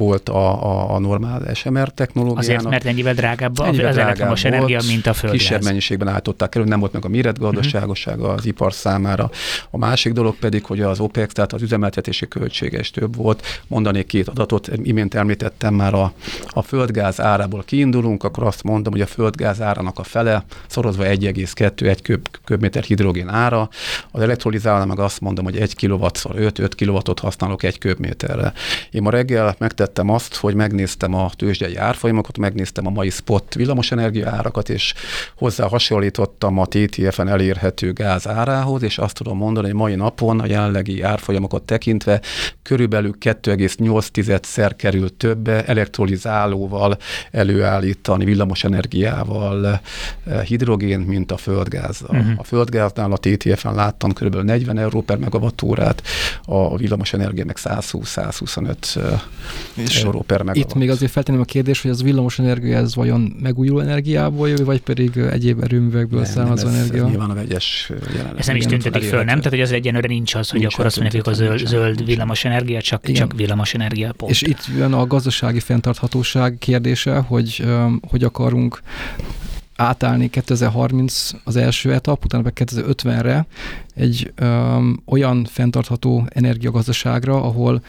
Speaker 5: volt a, a, a normál SMR technológiának.
Speaker 1: Azért, mert ennyivel drágább ennyivel az elektromos energia, mint a földgáz.
Speaker 5: Kisebb mennyiségben állították elő, nem volt meg a méretgazdaságossága az ipar számára. A másik dolog pedig, hogy az OPEX, tehát az üzemeltetési költsége is több volt. Mondanék két adatot, imént említettem már a, a földgáz árából kiindulunk, akkor azt mondom, hogy a földgáz árának a fele szorozva 1,2 egy köb, köbméter hidrogén ára. Az elektrolizálna meg azt mondom, hogy 1 kw 5, 5 kW használok egy köbméterre. Én ma reggel megtettem azt, hogy megnéztem a tőzsdei árfolyamokat, megnéztem a mai spot villamosenergia árakat, és hozzá hasonlítottam a TTF-en elérhető gáz árához, és azt tudom mondani, hogy mai napon a jelenlegi árfolyamokat tekintve körülbelül 2,8-szer kerül többe elektrolizálóval előállítani villamosenergiával eh, hidrogén, mint a földgázzal. Uh-huh. A földgáznál a TTF-en láttam körülbelül 40 euró per megawattórát, a villamosenergia meg 120-125 eh, és euró per megawatt.
Speaker 6: Itt még azért feltenném a kérdés, hogy az villamosenergia ez vajon megújuló energiából jövő, vagy pedig egyéb erőművekből származó energia?
Speaker 5: Ez nyilván a vegyes
Speaker 1: jelenet. Ez nem is tüntetik föl, nem? Tehát, hogy az egyenlőre nincs az, hogy nincs akkor azt mondják, hogy a zöld, zöld villamosenergia, csak, Igen. csak villamosenergia. Pont.
Speaker 6: És itt jön a gazdasági fenntarthatóság kérdése, hogy hogy akarunk átállni 2030 az első etap, utána meg 2050-re egy öm, olyan fenntartható energiagazdaságra, ahol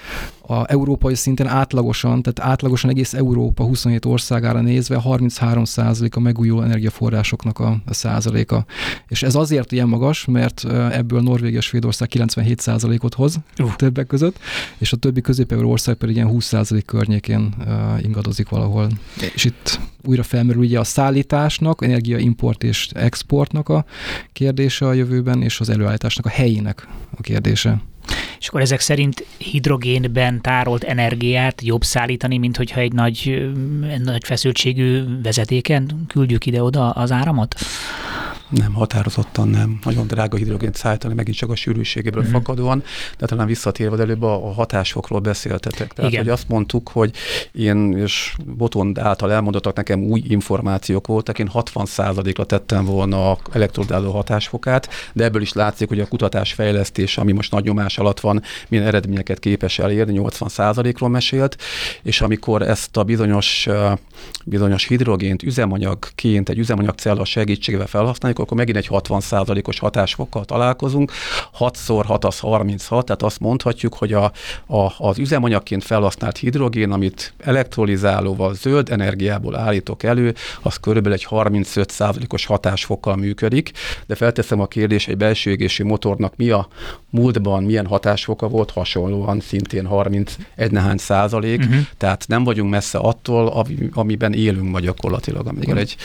Speaker 6: a európai szinten átlagosan, tehát átlagosan egész Európa 27 országára nézve 33% a megújuló energiaforrásoknak a, a százaléka. És ez azért ilyen magas, mert ebből Norvégia és Svédország 97 százalékot hoz uh. többek között, és a többi közép ország pedig ilyen 20 százalék környékén uh, ingadozik valahol. És itt újra felmerül ugye a szállításnak, energiaimport és exportnak a kérdése a jövőben, és az előállításnak a helyének a kérdése.
Speaker 1: És akkor ezek szerint hidrogénben tárolt energiát jobb szállítani, mint hogyha egy nagy, nagy feszültségű vezetéken küldjük ide-oda az áramot?
Speaker 5: Nem, határozottan nem. Nagyon drága hidrogént szállítani, megint csak a sűrűségéből mm-hmm. fakadóan, de talán visszatérve előbb a, a hatásfokról beszéltetek. Tehát, Igen. hogy azt mondtuk, hogy én, és Botond által elmondottak nekem új információk voltak, én 60%-ra tettem volna a elektrodáló hatásfokát, de ebből is látszik, hogy a kutatásfejlesztés, ami most nagy nyomás alatt van, milyen eredményeket képes elérni, 80%-ról mesélt, és amikor ezt a bizonyos, bizonyos hidrogént üzemanyagként, egy üzemanyagcella segítségével felhasználjuk, akkor megint egy 60%-os hatásfokkal találkozunk. 6x6 az 36, tehát azt mondhatjuk, hogy a, a, az üzemanyagként felhasznált hidrogén, amit elektrolizálóval, zöld energiából állítok elő, az körülbelül egy 35%-os hatásfokkal működik, de felteszem a kérdést, egy belső égési motornak mi a múltban, milyen hatásfoka volt, hasonlóan szintén 31 nehány százalék, uh-huh. tehát nem vagyunk messze attól, amiben élünk ma gyakorlatilag, amikor egy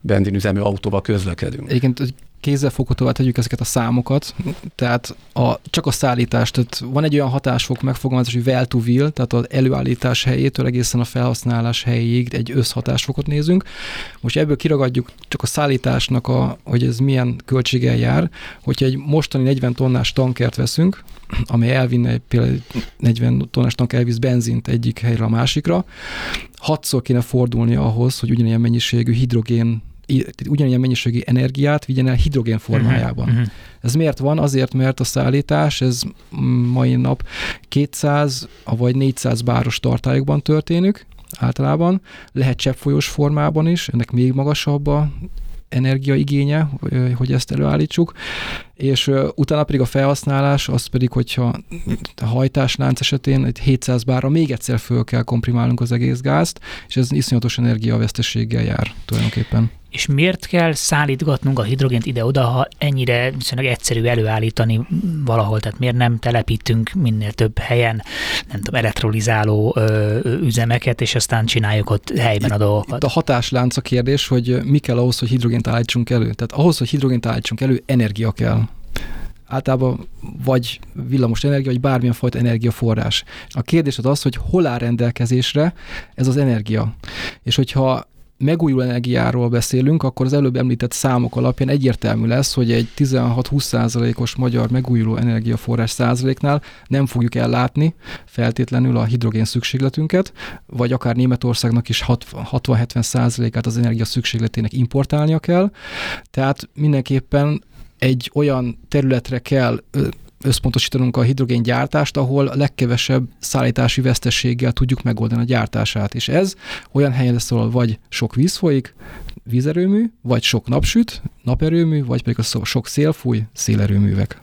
Speaker 5: benzinüzemű autóval közlekedünk
Speaker 6: egyébként kézzelfoghatóvá tegyük ezeket a számokat, tehát a, csak a szállítás, tehát van egy olyan hatásfok megfogalmazás, hogy well to will, tehát az előállítás helyétől egészen a felhasználás helyéig egy összhatásfokot nézünk. Most ebből kiragadjuk csak a szállításnak, a, hogy ez milyen költséggel jár, hogyha egy mostani 40 tonnás tankert veszünk, amely elvinne például 40 tonnás tank elvisz benzint egyik helyre a másikra, hatszor kéne fordulni ahhoz, hogy ugyanilyen mennyiségű hidrogén ugyanilyen mennyiségi energiát vigyen el hidrogén formájában. Uh-huh. Ez miért van? Azért, mert a szállítás, ez mai nap 200 vagy 400 báros tartályokban történik, általában, lehet cseppfolyós formában is, ennek még magasabb a energiaigénye, hogy ezt előállítsuk, és utána pedig a felhasználás, az pedig, hogyha a hajtáslánc esetén egy 700 bárra még egyszer föl kell komprimálnunk az egész gázt, és ez iszonyatos energiavesztességgel jár tulajdonképpen.
Speaker 1: És miért kell szállítgatnunk a hidrogént ide-oda, ha ennyire viszonylag egyszerű előállítani valahol? Tehát miért nem telepítünk minél több helyen, nem tudom, elektrolizáló ö, üzemeket, és aztán csináljuk ott helyben a dolgokat?
Speaker 6: Itt a hatáslánc a kérdés, hogy mi kell ahhoz, hogy hidrogént állítsunk elő. Tehát ahhoz, hogy hidrogént állítsunk elő, energia kell általában vagy villamos energia, vagy bármilyen fajta energiaforrás. A kérdés az az, hogy hol áll rendelkezésre ez az energia. És hogyha megújuló energiáról beszélünk, akkor az előbb említett számok alapján egyértelmű lesz, hogy egy 16-20 százalékos magyar megújuló energiaforrás százaléknál nem fogjuk ellátni feltétlenül a hidrogén szükségletünket, vagy akár Németországnak is 60-70 százalékát az energia szükségletének importálnia kell. Tehát mindenképpen egy olyan területre kell összpontosítanunk a hidrogéngyártást, ahol a legkevesebb szállítási vesztességgel tudjuk megoldani a gyártását. És ez olyan helyen lesz, ahol vagy sok víz folyik, vízerőmű, vagy sok napsüt, naperőmű, vagy pedig a sok szél fúj, szélerőművek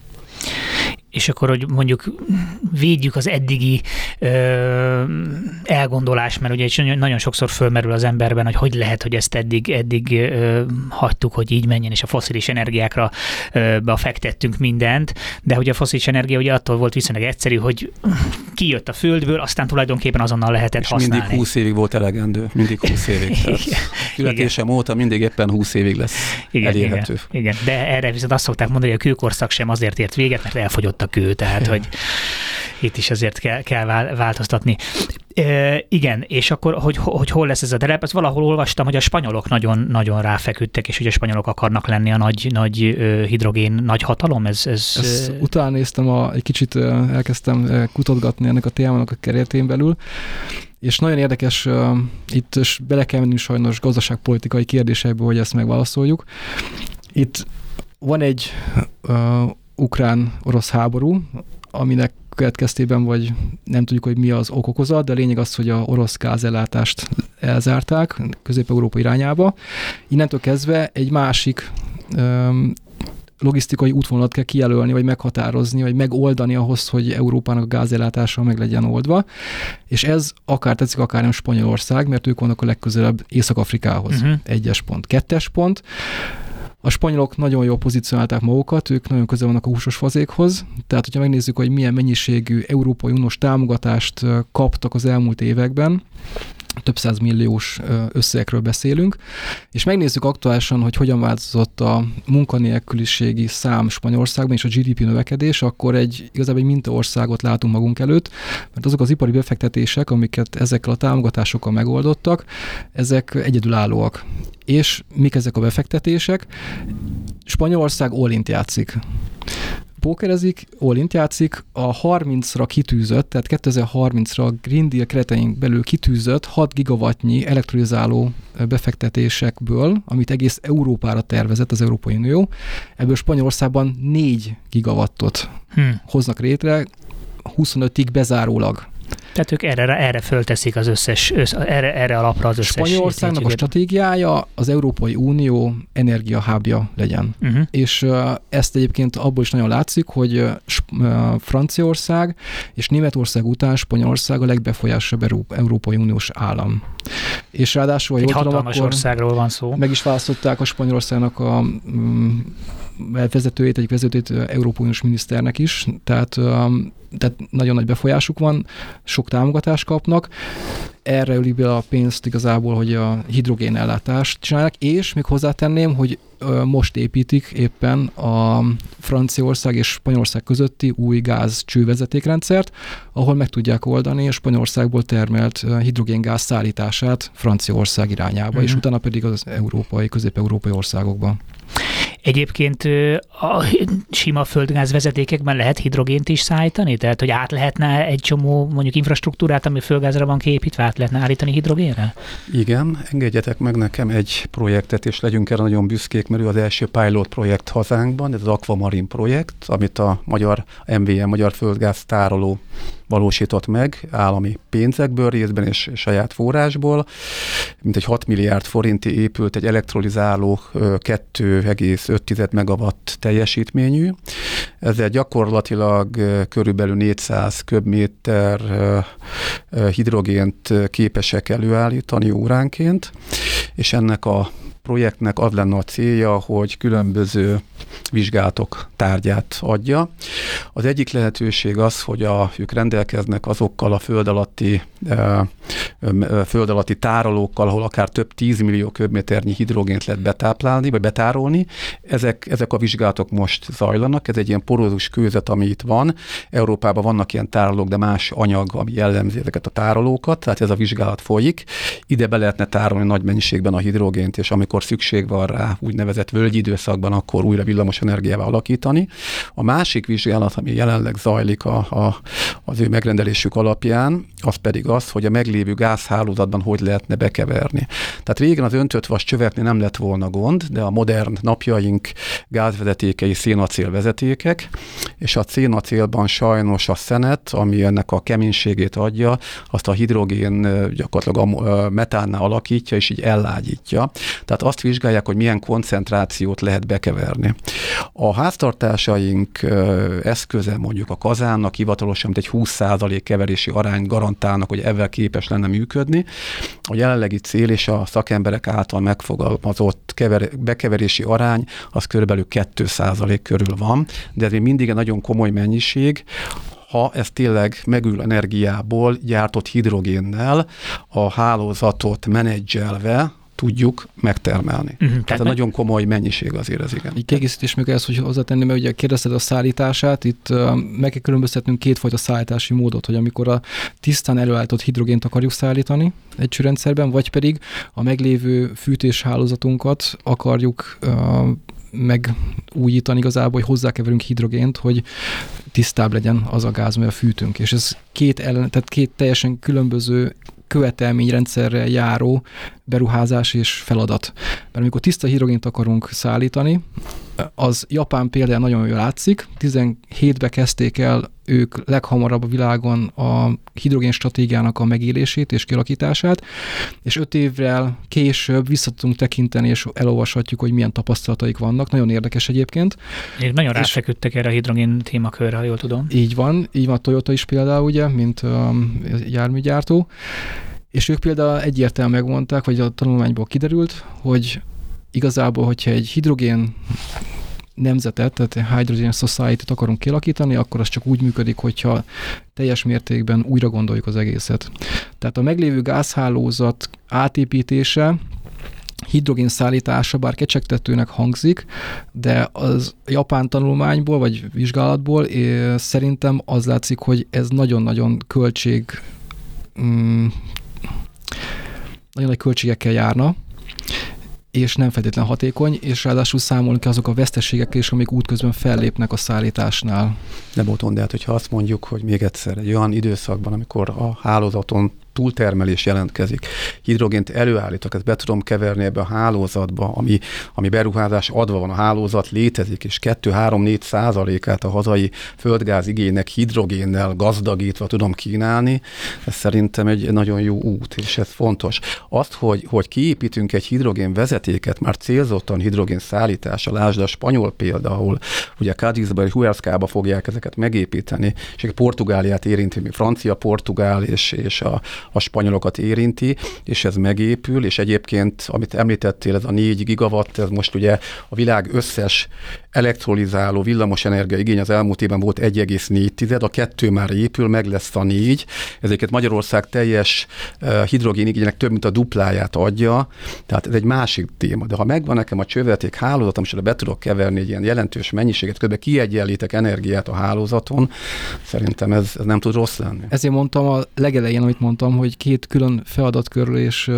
Speaker 1: és akkor, hogy mondjuk védjük az eddigi ö, elgondolás, mert ugye nagyon sokszor fölmerül az emberben, hogy hogy lehet, hogy ezt eddig, eddig ö, hagytuk, hogy így menjen, és a foszilis energiákra ö, befektettünk mindent, de hogy a foszilis energia ugye attól volt viszonylag egyszerű, hogy kijött a földből, aztán tulajdonképpen azonnal lehetett
Speaker 5: és
Speaker 1: használni.
Speaker 5: mindig 20 évig volt elegendő, mindig 20 évig. (laughs) Születésem óta mindig éppen 20 évig lesz igen, elérhető.
Speaker 1: Igen, igen, de erre viszont azt szokták mondani, hogy a kőkorszak sem azért ért véget, mert elfogyott a kő, tehát hogy itt is azért kell, kell változtatni. E, igen, és akkor, hogy, hogy hol lesz ez a terep, ezt valahol olvastam, hogy a spanyolok nagyon, nagyon ráfeküdtek, és hogy a spanyolok akarnak lenni a nagy, nagy hidrogén nagy hatalom. Ez, ez...
Speaker 6: Ezt utána néztem, a, egy kicsit elkezdtem kutatgatni ennek a témának a keretén belül, és nagyon érdekes, uh, itt bele kell menni sajnos gazdaságpolitikai kérdésekbe, hogy ezt megválaszoljuk. Itt van egy uh, ukrán-orosz háború, aminek következtében, vagy nem tudjuk, hogy mi az okokozat, de a lényeg az, hogy a orosz gázellátást elzárták Közép-Európa irányába. Innentől kezdve egy másik um, logisztikai útvonalat kell kijelölni, vagy meghatározni, vagy megoldani ahhoz, hogy Európának a gázellátása meg legyen oldva. És ez akár tetszik, akár nem Spanyolország, mert ők vannak a legközelebb Észak-Afrikához. Uh-huh. Egyes pont. Kettes pont. A spanyolok nagyon jól pozícionálták magukat, ők nagyon közel vannak a húsos fazékhoz, tehát hogyha megnézzük, hogy milyen mennyiségű Európai Uniós támogatást kaptak az elmúlt években, több száz milliós összegekről beszélünk, és megnézzük aktuálisan, hogy hogyan változott a munkanélküliségi szám Spanyolországban és a GDP növekedés, akkor egy igazából egy mintaországot látunk magunk előtt, mert azok az ipari befektetések, amiket ezekkel a támogatásokkal megoldottak, ezek egyedülállóak. És mik ezek a befektetések? Spanyolország all játszik pókerezik, Olint játszik, a 30-ra kitűzött, tehát 2030-ra a Green Deal kereteink belül kitűzött 6 gigawattnyi elektrolizáló befektetésekből, amit egész Európára tervezett az Európai Unió, ebből Spanyolországban 4 gigawattot hmm. hoznak létre, 25-ig bezárólag.
Speaker 1: Tehát ők erre, erre fölteszik az összes, össz, erre, erre alapra az összes.
Speaker 6: Spanyolországnak a stratégiája az Európai Unió energiahábja legyen. Uh-huh. És ezt egyébként abból is nagyon látszik, hogy Franciaország és Németország után Spanyolország a legbefolyásosabb Európai Uniós állam. És ráadásul,
Speaker 1: Egy hatalmas tudom, országról van szó.
Speaker 6: Meg is választották a Spanyolországnak a um, vezetőjét, egyik vezetőjét Európai Uniós miniszternek is, tehát tehát nagyon nagy befolyásuk van, sok támogatást kapnak, erre ölik be a pénzt igazából, hogy a hidrogén ellátást csinálják, és még hozzátenném, hogy most építik éppen a Franciaország és Spanyolország közötti új gáz csővezetékrendszert, ahol meg tudják oldani a Spanyolországból termelt hidrogéngáz szállítását Franciaország irányába, uh-huh. és utána pedig az európai, közép-európai országokba.
Speaker 1: Egyébként a sima földgáz vezetékekben lehet hidrogént is szállítani? Tehát, hogy át lehetne egy csomó mondjuk infrastruktúrát, ami földgázra van kiépítve, át lehetne állítani hidrogénre?
Speaker 5: Igen, engedjetek meg nekem egy projektet, és legyünk erre nagyon büszkék, mert ő az első pilot projekt hazánkban, ez az Aquamarin projekt, amit a magyar MVM, Magyar Földgáz Tároló valósított meg állami pénzekből részben és saját forrásból. Mint egy 6 milliárd forinti épült egy elektrolizáló 2,5 megawatt teljesítményű. Ezzel gyakorlatilag körülbelül 400 köbméter hidrogént képesek előállítani óránként, és ennek a projektnek az lenne a célja, hogy különböző vizsgálatok tárgyát adja. Az egyik lehetőség az, hogy a, ők rendelkeznek azokkal a föld alatti, e, föld alatti tárolókkal, ahol akár több 10 millió köbméternyi hidrogént lehet betáplálni, vagy betárolni. Ezek, ezek a vizsgálatok most zajlanak, ez egy ilyen porózus kőzet, ami itt van. Európában vannak ilyen tárolók, de más anyag, ami jellemzi ezeket a tárolókat, tehát ez a vizsgálat folyik. Ide be lehetne tárolni nagy mennyiségben a hidrogént, és amikor szükség van rá úgynevezett völgyi időszakban, akkor újra villamos energiával alakítani. A másik vizsgálat, ami jelenleg zajlik a, a, az ő megrendelésük alapján, az pedig az, hogy a meglévő gázhálózatban hogy lehetne bekeverni. Tehát régen az öntött vas csövetni nem lett volna gond, de a modern napjaink gázvezetékei szénacél vezetékek, és a szénacélban sajnos a szenet, ami ennek a keménységét adja, azt a hidrogén gyakorlatilag a metánnál alakítja, és így ellágyítja. Tehát azt vizsgálják, hogy milyen koncentrációt lehet bekeverni. A háztartásaink eszköze mondjuk a kazánnak hivatalosan mint egy 20% keverési arány garantálnak, hogy ezzel képes lenne működni. A jelenlegi cél és a szakemberek által megfogalmazott kever, bekeverési arány az körülbelül 2% körül van, de ez még mindig egy nagyon komoly mennyiség, ha ez tényleg megül energiából gyártott hidrogénnel a hálózatot menedzselve, tudjuk megtermelni. Uh-huh. Tehát, Tehát nagyon komoly mennyiség azért ez igen.
Speaker 6: Egy kiegészítés még ez, hogy hozzátenni, mert ugye kérdezted a szállítását, itt uh, meg kell különböztetnünk kétfajta szállítási módot, hogy amikor a tisztán előállított hidrogént akarjuk szállítani egy csőrendszerben, vagy pedig a meglévő fűtéshálózatunkat akarjuk uh, megújítani igazából, hogy hozzákeverünk hidrogént, hogy tisztább legyen az a gáz, a fűtünk. És ez két, ellen, tehát két teljesen különböző követelményrendszerrel járó beruházás és feladat. Mert amikor tiszta hidrogént akarunk szállítani, az Japán például nagyon jól látszik. 17-ben kezdték el ők leghamarabb a világon a hidrogén stratégiának a megélését és kialakítását, és öt évvel később vissza tudunk tekinteni, és elolvashatjuk, hogy milyen tapasztalataik vannak. Nagyon érdekes egyébként.
Speaker 1: Én nagyon ráfeküdtek erre a hidrogén témakörre, ha jól tudom.
Speaker 6: Így van, így van a Toyota is például, ugye, mint um, járműgyártó. És ők például egyértelműen megmondták, vagy a tanulmányból kiderült, hogy igazából, hogyha egy hidrogén nemzetet, tehát Hydrogen Society-t akarunk kialakítani, akkor az csak úgy működik, hogyha teljes mértékben újra gondoljuk az egészet. Tehát a meglévő gázhálózat átépítése, hidrogén szállítása, bár kecsegtetőnek hangzik, de az japán tanulmányból, vagy vizsgálatból szerintem az látszik, hogy ez nagyon-nagyon költség mm, nagyon nagy költségekkel járna, és nem feltétlen hatékony, és ráadásul számolni kell azok a veszteségekkel is, amik útközben fellépnek a szállításnál.
Speaker 5: Nem Bóton, de hát, hogyha azt mondjuk, hogy még egyszer egy olyan időszakban, amikor a hálózaton túltermelés jelentkezik. Hidrogént előállítok, ezt be tudom keverni ebbe a hálózatba, ami, ami beruházás adva van, a hálózat létezik, és 2-3-4 százalékát a hazai földgáz igénynek hidrogénnel gazdagítva tudom kínálni, ez szerintem egy nagyon jó út, és ez fontos. Azt, hogy, hogy kiépítünk egy hidrogén vezetéket, már célzottan hidrogén szállítása, lásd a spanyol példa, ahol ugye Cádizba és Huerszkába fogják ezeket megépíteni, és Portugáliát érinti, mi francia, portugál és, és a, a spanyolokat érinti, és ez megépül, és egyébként, amit említettél, ez a 4 gigawatt, ez most ugye a világ összes elektrolizáló villamosenergia igény az elmúlt évben volt 1,4, a kettő már épül, meg lesz a négy. Ezeket Magyarország teljes uh, hidrogén igénynek több, mint a dupláját adja, tehát ez egy másik téma. De ha megvan nekem a csővezeték hálózatom, és be tudok keverni egy ilyen jelentős mennyiséget, kb. kiegyenlítek energiát a hálózaton, szerintem ez, ez nem tud rossz lenni.
Speaker 6: Ezért mondtam a legelején, amit mondtam, hogy két külön feladatkörről és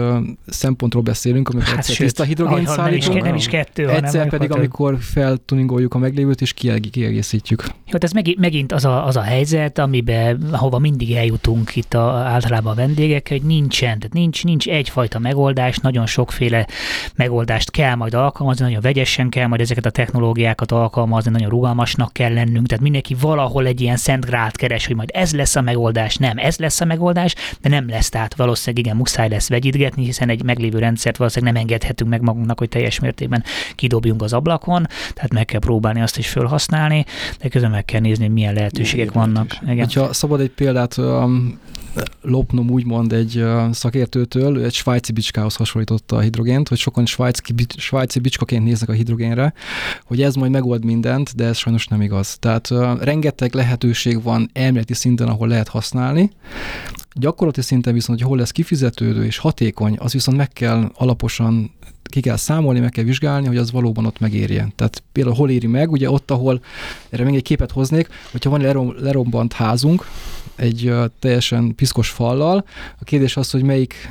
Speaker 6: szempontról beszélünk, amikor hát egyszer tiszta hidrogén szállítunk,
Speaker 1: nem, nem is kettő,
Speaker 6: egyszer hanem pedig, amikor fel tuningoljuk a meglévőt, és kiegészítjük.
Speaker 1: Jó, ez megint az a, az a helyzet, amiben, ahova mindig eljutunk itt a, általában a vendégek, hogy nincsen, tehát nincs, nincs egyfajta megoldás, nagyon sokféle megoldást kell majd alkalmazni, nagyon vegyesen kell majd ezeket a technológiákat alkalmazni, nagyon rugalmasnak kell lennünk, tehát mindenki valahol egy ilyen szent grált keres, hogy majd ez lesz a megoldás, nem, ez lesz a megoldás, de nem lesz, tehát valószínűleg igen, muszáj lesz vegyítgetni, hiszen egy meglévő rendszert valószínűleg nem engedhetünk meg magunknak, hogy teljes mértékben kidobjunk az ablakon, tehát meg kell próbálni azt is felhasználni, de közben meg kell nézni, hogy milyen lehetőségek Igen, vannak.
Speaker 6: Igen. Ha szabad egy példát um, lopnom úgymond egy uh, szakértőtől, egy svájci bicskához hasonlította a hidrogént, hogy sokan svájci, svájci bicskaként néznek a hidrogénre, hogy ez majd megold mindent, de ez sajnos nem igaz. Tehát uh, rengeteg lehetőség van elméleti szinten, ahol lehet használni. Gyakorlati szinten viszont, hogy hol lesz kifizetődő és hatékony, az viszont meg kell alaposan ki kell számolni, meg kell vizsgálni, hogy az valóban ott megérje. Tehát például hol éri meg, ugye ott, ahol, erre még egy képet hoznék, hogyha van lerom, lerombant házunk, egy teljesen piszkos fallal, a kérdés az, hogy melyik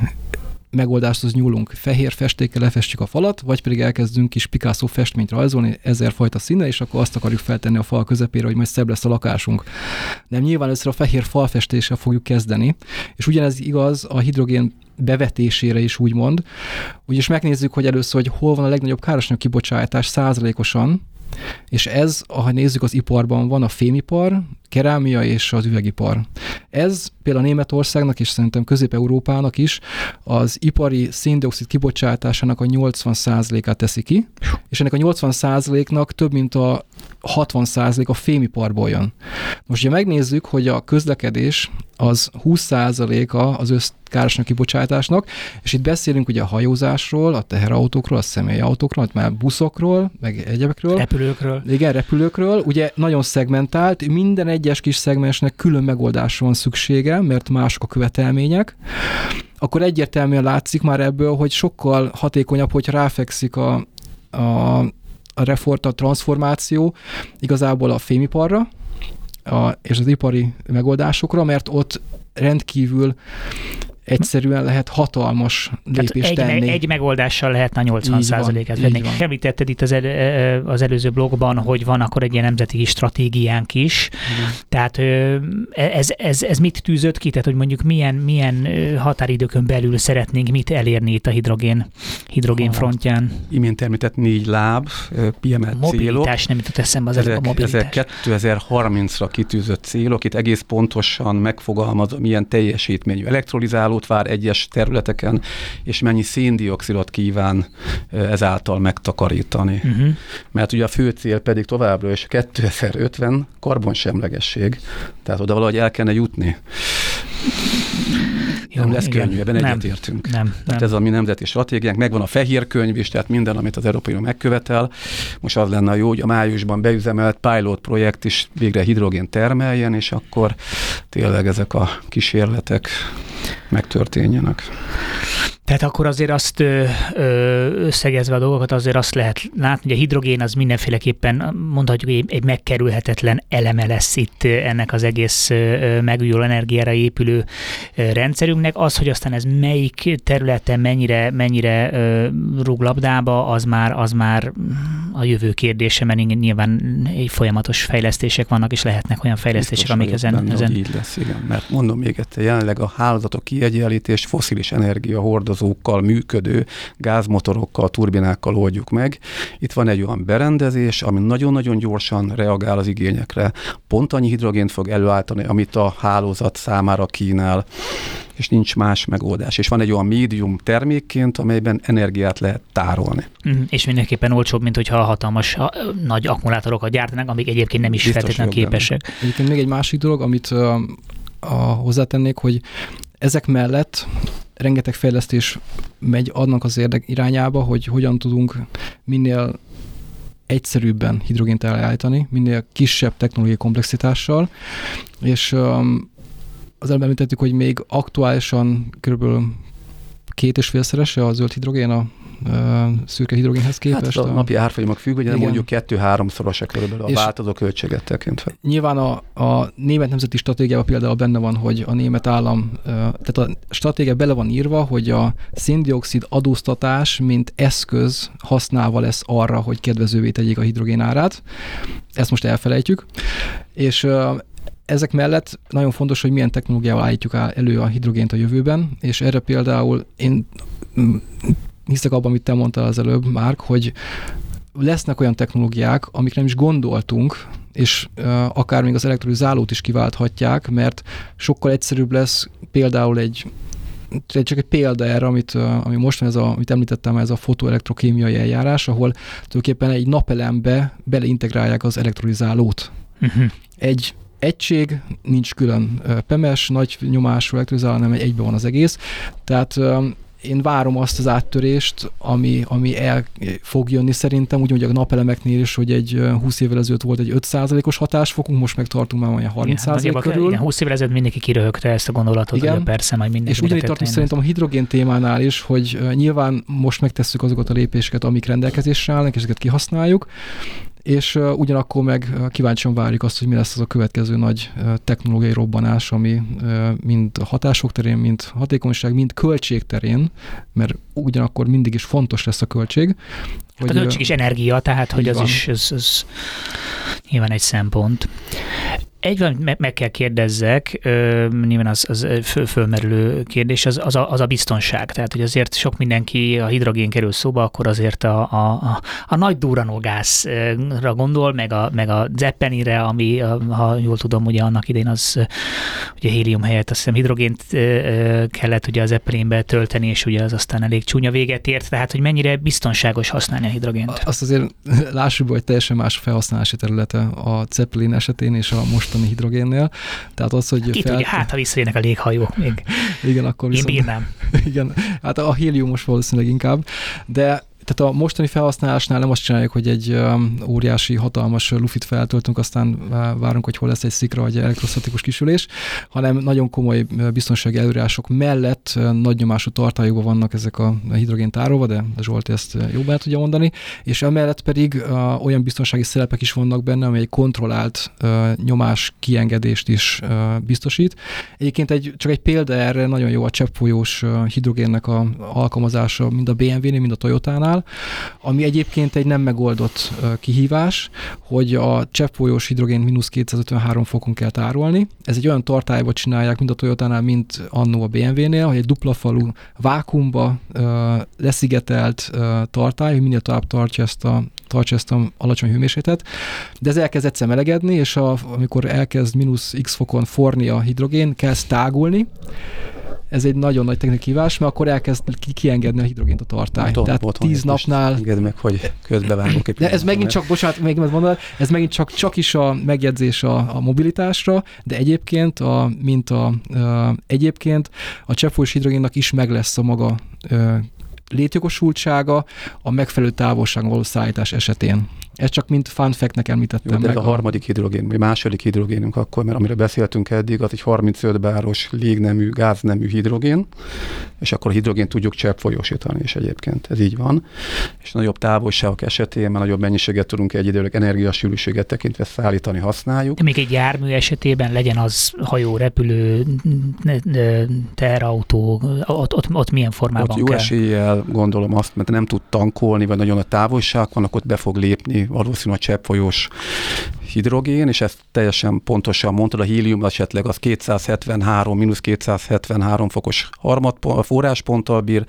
Speaker 6: megoldáshoz nyúlunk. Fehér festékkel lefestjük a falat, vagy pedig elkezdünk kis Picasso festményt rajzolni ezer fajta színe, és akkor azt akarjuk feltenni a fal közepére, hogy majd szebb lesz a lakásunk. Nem nyilván először a fehér falfestéssel fogjuk kezdeni, és ugyanez igaz a hidrogén bevetésére is úgymond. Úgyis megnézzük, hogy először, hogy hol van a legnagyobb károsanyag kibocsátás százalékosan, és ez, ha nézzük az iparban van, a fémipar, kerámia és az üvegipar. Ez például Németországnak és szerintem Közép-Európának is az ipari széndiokszid kibocsátásának a 80%-át teszi ki, és ennek a 80%-nak több mint a 60% a fémiparból jön. Most, ha megnézzük, hogy a közlekedés az 20%-a az összkárosanyag kibocsátásnak, és itt beszélünk ugye a hajózásról, a teherautókról, a személyautókról, már buszokról, meg egyebekről.
Speaker 1: Repülőkről.
Speaker 6: Igen, repülőkről. Ugye nagyon szegmentált, minden egyes kis szegmensnek külön megoldásra van szüksége, mert mások a követelmények. Akkor egyértelműen látszik már ebből, hogy sokkal hatékonyabb, hogy ráfekszik a, a, a refort, a transformáció igazából a fémiparra, a, és az ipari megoldásokra, mert ott rendkívül egyszerűen lehet hatalmas lépést
Speaker 1: egy,
Speaker 6: tenni.
Speaker 1: egy megoldással lehetne a 80%-et venni. Említetted itt az, el, az előző blogban, hogy van akkor egy ilyen nemzeti stratégiánk is. Igen. Tehát ez, ez, ez mit tűzött ki? Tehát, hogy mondjuk milyen, milyen határidőkön belül szeretnénk mit elérni itt a hidrogén, hidrogén a, frontján?
Speaker 5: Imént említett négy láb, kiemelt
Speaker 1: mobilitás,
Speaker 5: célok.
Speaker 1: nem jutott eszembe az ezek, a mobilitás.
Speaker 5: Ezek 2030-ra kitűzött célok, itt egész pontosan megfogalmazom, milyen teljesítményű elektrolizáló hálót vár egyes területeken, és mennyi széndiokszidot kíván ezáltal megtakarítani. Uh-huh. Mert ugye a fő cél pedig továbbra is 2050 karbonsemlegesség, tehát oda valahogy el kellene jutni. Jó, nem lesz igen. könnyű, ebben egyetértünk.
Speaker 1: Nem, nem.
Speaker 5: Tehát ez a mi nemzeti stratégiánk, megvan a fehér könyv is, tehát minden, amit az Európai Unió megkövetel. Most az lenne jó, hogy a májusban beüzemelt pilot projekt is végre hidrogén termeljen, és akkor tényleg ezek a kísérletek megtörténjenek.
Speaker 1: Tehát akkor azért azt összegezve a dolgokat, azért azt lehet látni, hogy a hidrogén az mindenféleképpen mondhatjuk, hogy egy megkerülhetetlen eleme lesz itt ennek az egész megújuló energiára épülő rendszerünknek. Az, hogy aztán ez melyik területen mennyire, mennyire rúg labdába, az már, az már a jövő kérdése, mert nyilván folyamatos fejlesztések vannak, és lehetnek olyan fejlesztések, Biztos amik ezen...
Speaker 5: Benne,
Speaker 1: ezen...
Speaker 5: így lesz, igen. Mert mondom még egyszer, jelenleg a hálózatok kiegyenlítés foszilis energia hordozókkal működő gázmotorokkal, turbinákkal oldjuk meg. Itt van egy olyan berendezés, ami nagyon-nagyon gyorsan reagál az igényekre. Pont annyi hidrogént fog előállítani, amit a hálózat számára kínál és nincs más megoldás. És van egy olyan médium termékként, amelyben energiát lehet tárolni.
Speaker 1: Mm, és mindenképpen olcsóbb, mint hogyha hatalmas a, nagy akkumulátorokat gyártanak, amik egyébként nem is feltétlenül képesek.
Speaker 6: Egyébként még egy másik dolog, amit uh, a, hozzátennék, hogy ezek mellett rengeteg fejlesztés megy annak az érdek irányába, hogy hogyan tudunk minél egyszerűbben hidrogént elállítani, minél kisebb technológiai komplexitással, és az előbb említettük, hogy még aktuálisan kb. két és félszerese a zöld hidrogén a szürke hidrogénhez képest.
Speaker 5: Hát a, a napi árfolyamok függ, ugye mondjuk kettő-háromszoros körülbelül a és változó költséget tekintve.
Speaker 6: Nyilván a, a német nemzeti stratégiában például benne van, hogy a német állam, tehát a stratégia bele van írva, hogy a széndiokszid adóztatás, mint eszköz használva lesz arra, hogy kedvezővé tegyék a hidrogén árát. Ezt most elfelejtjük. És ezek mellett nagyon fontos, hogy milyen technológiával állítjuk elő a hidrogént a jövőben, és erre például én hiszek abban, amit te mondtál az előbb, Márk, hogy lesznek olyan technológiák, amikre nem is gondoltunk, és uh, akár még az elektrolizálót is kiválthatják, mert sokkal egyszerűbb lesz például egy csak egy példa erre, amit, ami most van, ez a, amit említettem, ez a fotoelektrokémiai eljárás, ahol tulajdonképpen egy napelembe beleintegrálják az elektrolizálót. Uh-huh. Egy egység, nincs külön pemes, nagy nyomású elektrolizáló, hanem egyben van az egész. Tehát én várom azt az áttörést, ami, ami el fog jönni szerintem, úgy a napelemeknél is, hogy egy 20 évvel ezelőtt volt egy 5%-os hatásfokunk, most meg tartunk már olyan 30% igen, körül.
Speaker 1: Igen, 20 évvel ezelőtt mindenki kiröhögte ezt a gondolatot, igen. hogy persze majd minden.
Speaker 6: És ugyanígy tartunk szerintem a hidrogén témánál is, hogy nyilván most megtesszük azokat a lépéseket, amik rendelkezésre állnak, és ezeket kihasználjuk, és uh, ugyanakkor meg kíváncsian várjuk azt, hogy mi lesz az a következő nagy uh, technológiai robbanás, ami uh, mind hatások terén, mind hatékonyság, mind költség terén, mert ugyanakkor mindig is fontos lesz a költség.
Speaker 1: Hát hogy, a költség is energia, tehát hogy az van. is ez, ez nyilván egy szempont. Egy van, meg kell kérdezzek, nyilván az, az föl, fölmerülő kérdés, az, az, a, az a biztonság. Tehát, hogy azért sok mindenki a hidrogén kerül szóba, akkor azért a, a, a, a nagy duranógázra gondol, meg a, meg a zeppenire, ami, ha jól tudom, ugye annak idén az ugye hélium helyett azt hiszem hidrogént kellett ugye az Zeppelinbe tölteni, és ugye az aztán elég csúnya véget ért, tehát hogy mennyire biztonságos használni a hidrogént.
Speaker 6: Azt azért lássuk, hogy teljesen más felhasználási területe a Zeppelin esetén és a most mostani hidrogénnél. Tehát az, hogy...
Speaker 1: Itt fel... ugye, hát ha visszajönnek a léghajók még.
Speaker 6: Igen, akkor
Speaker 1: viszont... Én bírnám. (laughs)
Speaker 6: Igen, hát a héliumos valószínűleg inkább, de tehát a mostani felhasználásnál nem azt csináljuk, hogy egy um, óriási, hatalmas lufit feltöltünk, aztán uh, várunk, hogy hol lesz egy szikra vagy elektrostatikus kisülés, hanem nagyon komoly uh, biztonsági előírások mellett uh, nagy nyomású tartályokban vannak ezek a hidrogén tárolva, de, Zsolti ezt jobban tudja mondani, és emellett pedig uh, olyan biztonsági szerepek is vannak benne, amely egy kontrollált uh, nyomás kiengedést is uh, biztosít. Egyébként egy, csak egy példa erre nagyon jó a cseppfolyós uh, hidrogénnek a alkalmazása mind a BMW-nél, mind a Toyota-nál, Toyota-nál, ami egyébként egy nem megoldott kihívás, hogy a cseppfolyós hidrogént mínusz 253 fokon kell tárolni. Ez egy olyan tartályba csinálják, mint a Toyota-nál, mint annó a BMW-nél, hogy egy dupla falu vákumba leszigetelt tartály, hogy minél tovább tartja ezt a tartsa ezt a alacsony hőmérsékletet, de ez elkezd egyszer melegedni, és a, amikor elkezd mínusz x fokon forni a hidrogén, kezd tágulni, ez egy nagyon nagy technikai kívás, mert akkor elkezd ki- kiengedni a hidrogént a tartály. Tudom, Tehát volt, tíz napnál...
Speaker 5: Engedd meg, hogy közbevágok
Speaker 6: De ez megint csak, bocsánat, még mondod, ez megint csak, csak is a megjegyzés a, a mobilitásra, de egyébként, a, mint a, a egyébként a cseppfolyós hidrogénnak is meg lesz a maga létjogosultsága a megfelelő távolságon való szállítás esetén. Ez csak mint fun fact-nek említettem
Speaker 5: Jó, de meg. Ez a harmadik hidrogén, vagy második hidrogénünk akkor, mert amire beszéltünk eddig, az egy 35 báros légnemű, gáznemű hidrogén, és akkor a hidrogén tudjuk cseppfolyósítani is egyébként. Ez így van. És nagyobb távolságok esetén, mert nagyobb mennyiséget tudunk egy időleg energiasűrűséget tekintve szállítani, használjuk.
Speaker 1: De még egy jármű esetében legyen az hajó, repülő, terautó, ott, ott, ott milyen formában ott
Speaker 5: jó kell? eséllyel gondolom azt, mert nem tud tankolni, vagy nagyon a távolság van, akkor ott be fog lépni valószínűleg cseppfolyós hidrogén, és ezt teljesen pontosan mondtad, a hélium esetleg az 273, mínusz 273 fokos harmad, forrásponttal bír,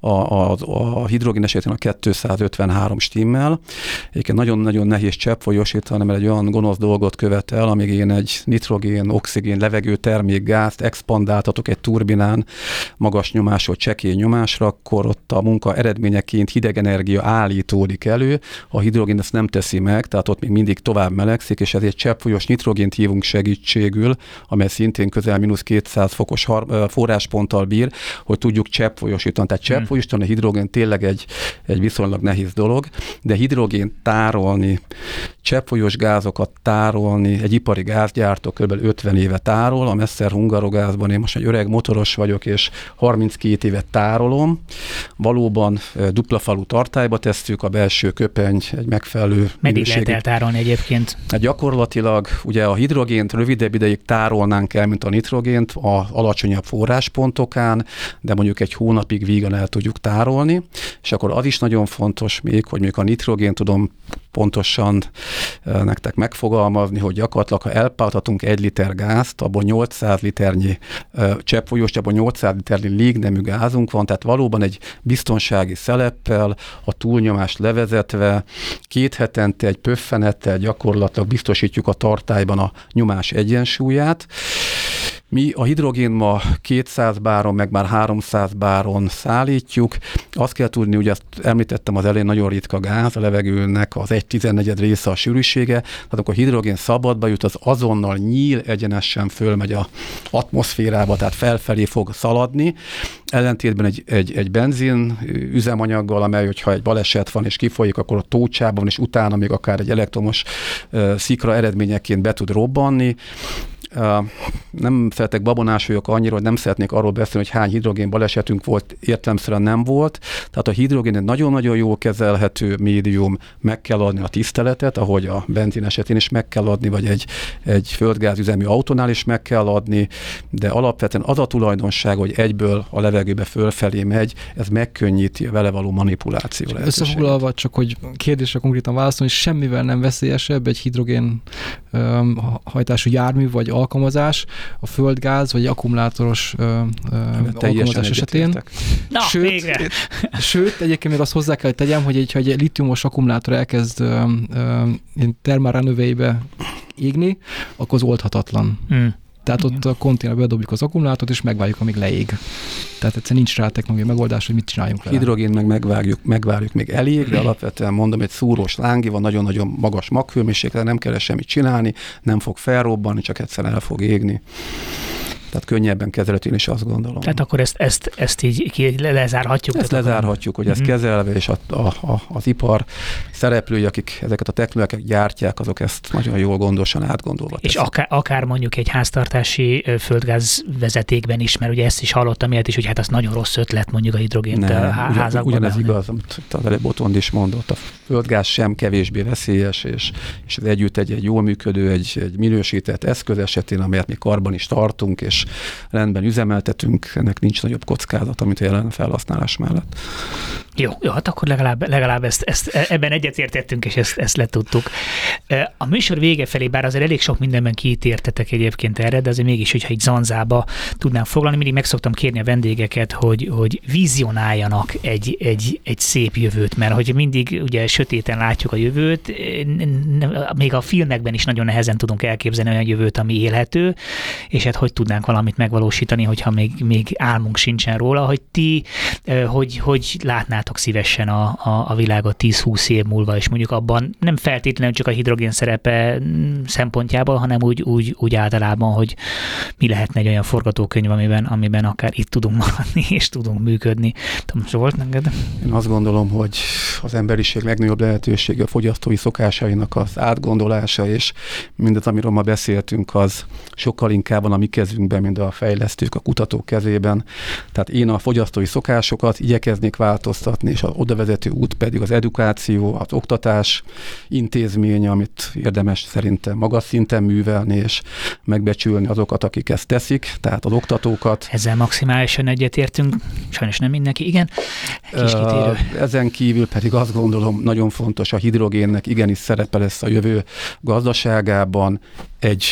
Speaker 5: a, a, a hidrogén esetén a 253 stimmel. Egyébként nagyon-nagyon nehéz cseppfolyósítani, mert egy olyan gonosz dolgot követel, amíg én egy nitrogén, oxigén, levegő termékgázt expandáltatok egy turbinán magas nyomású, csekély nyomásra, akkor ott a munka eredményeként hidegenergia állítódik elő, a hidrogén ezt nem teszi meg, tehát ott még mindig tovább meleg, növekszik, és ezért cseppfolyós nitrogént hívunk segítségül, amely szintén közel mínusz 200 fokos forrásponttal bír, hogy tudjuk cseppfolyósítani. Tehát hmm. cseppfolyósítani a hidrogén tényleg egy, egy viszonylag nehéz dolog, de hidrogén tárolni, cseppfolyós gázokat tárolni, egy ipari gázgyártó kb. 50 éve tárol, a Messer Hungarogázban én most egy öreg motoros vagyok, és 32 évet tárolom. Valóban dupla falu tartályba tesszük, a belső köpeny egy megfelelő
Speaker 1: Meddig lehet eltárolni egyébként?
Speaker 5: Hát gyakorlatilag ugye a hidrogént rövidebb ideig tárolnánk el, mint a nitrogént a alacsonyabb forráspontokán, de mondjuk egy hónapig vígan el tudjuk tárolni, és akkor az is nagyon fontos még, hogy mondjuk a nitrogén tudom pontosan nektek megfogalmazni, hogy gyakorlatilag, ha elpártatunk egy liter gázt, abból 800 liternyi cseppfolyós, abból 800 liternyi légnemű gázunk van, tehát valóban egy biztonsági szeleppel, a túlnyomást levezetve, két hetente egy pöffenettel gyakorlatilag biztosítjuk a tartályban a nyomás egyensúlyát, mi a hidrogén ma 200 báron, meg már 300 báron szállítjuk. Azt kell tudni, ugye ezt említettem az elején, nagyon ritka gáz, a levegőnek az 1 14 része a sűrűsége, tehát a hidrogén szabadba jut, az azonnal nyíl egyenesen fölmegy a atmoszférába, tehát felfelé fog szaladni. Ellentétben egy, egy, egy benzin üzemanyaggal, amely, hogyha egy baleset van és kifolyik, akkor a tócsában, és utána még akár egy elektromos szikra eredményeként be tud robbanni nem szeretek babonás vagyok annyira, hogy nem szeretnék arról beszélni, hogy hány hidrogén balesetünk volt, értelemszerűen nem volt. Tehát a hidrogén egy nagyon-nagyon jól kezelhető médium, meg kell adni a tiszteletet, ahogy a benzin esetén is meg kell adni, vagy egy, egy földgázüzemű autónál is meg kell adni, de alapvetően az a tulajdonság, hogy egyből a levegőbe fölfelé megy, ez megkönnyíti a vele való manipuláció
Speaker 6: Összefoglalva csak, hogy kérdésre konkrétan válaszolni, semmivel nem veszélyesebb egy hidrogén um, hajtású jármű vagy alkalmazás a földgáz vagy akkumulátoros um, alkalmazás esetén.
Speaker 1: Na, sőt, végre.
Speaker 6: sőt, egyébként még azt hozzá kell, hogy tegyem, hogy egy, egy litiumos akkumulátor elkezd um, um, termárrenöveibe égni, akkor az oldhatatlan. Hmm. Tehát Igen. ott a konténerbe bedobjuk az akkumulátort, és megvárjuk, amíg leég. Tehát egyszerűen nincs rá technológiai megoldás, hogy mit csináljunk vele.
Speaker 5: Hidrogén meg megvárjuk, megvárjuk még elég, de alapvetően mondom, egy szúrós lángi van, nagyon-nagyon magas magfőmérséklet, nem kell semmit csinálni, nem fog felrobbanni, csak egyszerűen el fog égni. Tehát könnyebben kezelhető, én is azt gondolom.
Speaker 1: Tehát akkor ezt, ezt, ezt így ki lezárhatjuk?
Speaker 5: Ezt lezárhatjuk, hogy ezt mm-hmm. kezelve, és a, a, a, az ipar szereplői, akik ezeket a technológiákat gyártják, azok ezt nagyon jól gondosan átgondolva
Speaker 1: És akár, akár mondjuk egy háztartási földgáz vezetékben is, mert ugye ezt is hallottam ilyet is, hogy hát az nagyon rossz ötlet mondjuk a hidrogént Nem, házakban.
Speaker 5: Ugyanez igaz, amit az előbb Botond is mondott, a földgáz sem kevésbé veszélyes, és, és ez együtt egy, egy jól működő, egy, egy minősített eszköz esetén, amelyet mi karban is tartunk, és rendben üzemeltetünk, ennek nincs nagyobb kockázata, mint a jelen felhasználás mellett.
Speaker 1: Jó, jó, hát akkor legalább, legalább ezt, ezt, ebben egyetértettünk, és ezt, ezt letudtuk. A műsor vége felé, bár azért elég sok mindenben kiítértetek egyébként erre, de azért mégis, hogyha egy zanzába tudnám foglalni, mindig meg szoktam kérni a vendégeket, hogy, hogy vizionáljanak egy, egy, egy szép jövőt, mert hogy mindig ugye sötéten látjuk a jövőt, még a filmekben is nagyon nehezen tudunk elképzelni olyan jövőt, ami élhető, és hát hogy tudnánk valamit megvalósítani, hogyha még, még álmunk sincsen róla, hogy ti, hogy, hogy látnátok látnátok szívesen a, a, a világot 10-20 év múlva, és mondjuk abban nem feltétlenül csak a hidrogén szerepe szempontjából, hanem úgy, úgy, úgy általában, hogy mi lehetne egy olyan forgatókönyv, amiben, amiben akár itt tudunk maradni, (laughs) és tudunk működni. Tudom, volt neked?
Speaker 5: Én azt gondolom, hogy az emberiség legnagyobb lehetősége a fogyasztói szokásainak az átgondolása, és mindaz, amiről ma beszéltünk, az sokkal inkább van a mi kezünkben, mint a fejlesztők, a kutatók kezében. Tehát én a fogyasztói szokásokat igyekeznék változtatni, folytatni, és az oda vezető út pedig az edukáció, az oktatás intézménye, amit érdemes szerintem magas szinten művelni, és megbecsülni azokat, akik ezt teszik, tehát az oktatókat.
Speaker 1: Ezzel maximálisan egyetértünk, sajnos nem mindenki, igen. Kis
Speaker 5: kitérő. Ezen kívül pedig azt gondolom, nagyon fontos a hidrogénnek igenis szerepe lesz a jövő gazdaságában, egy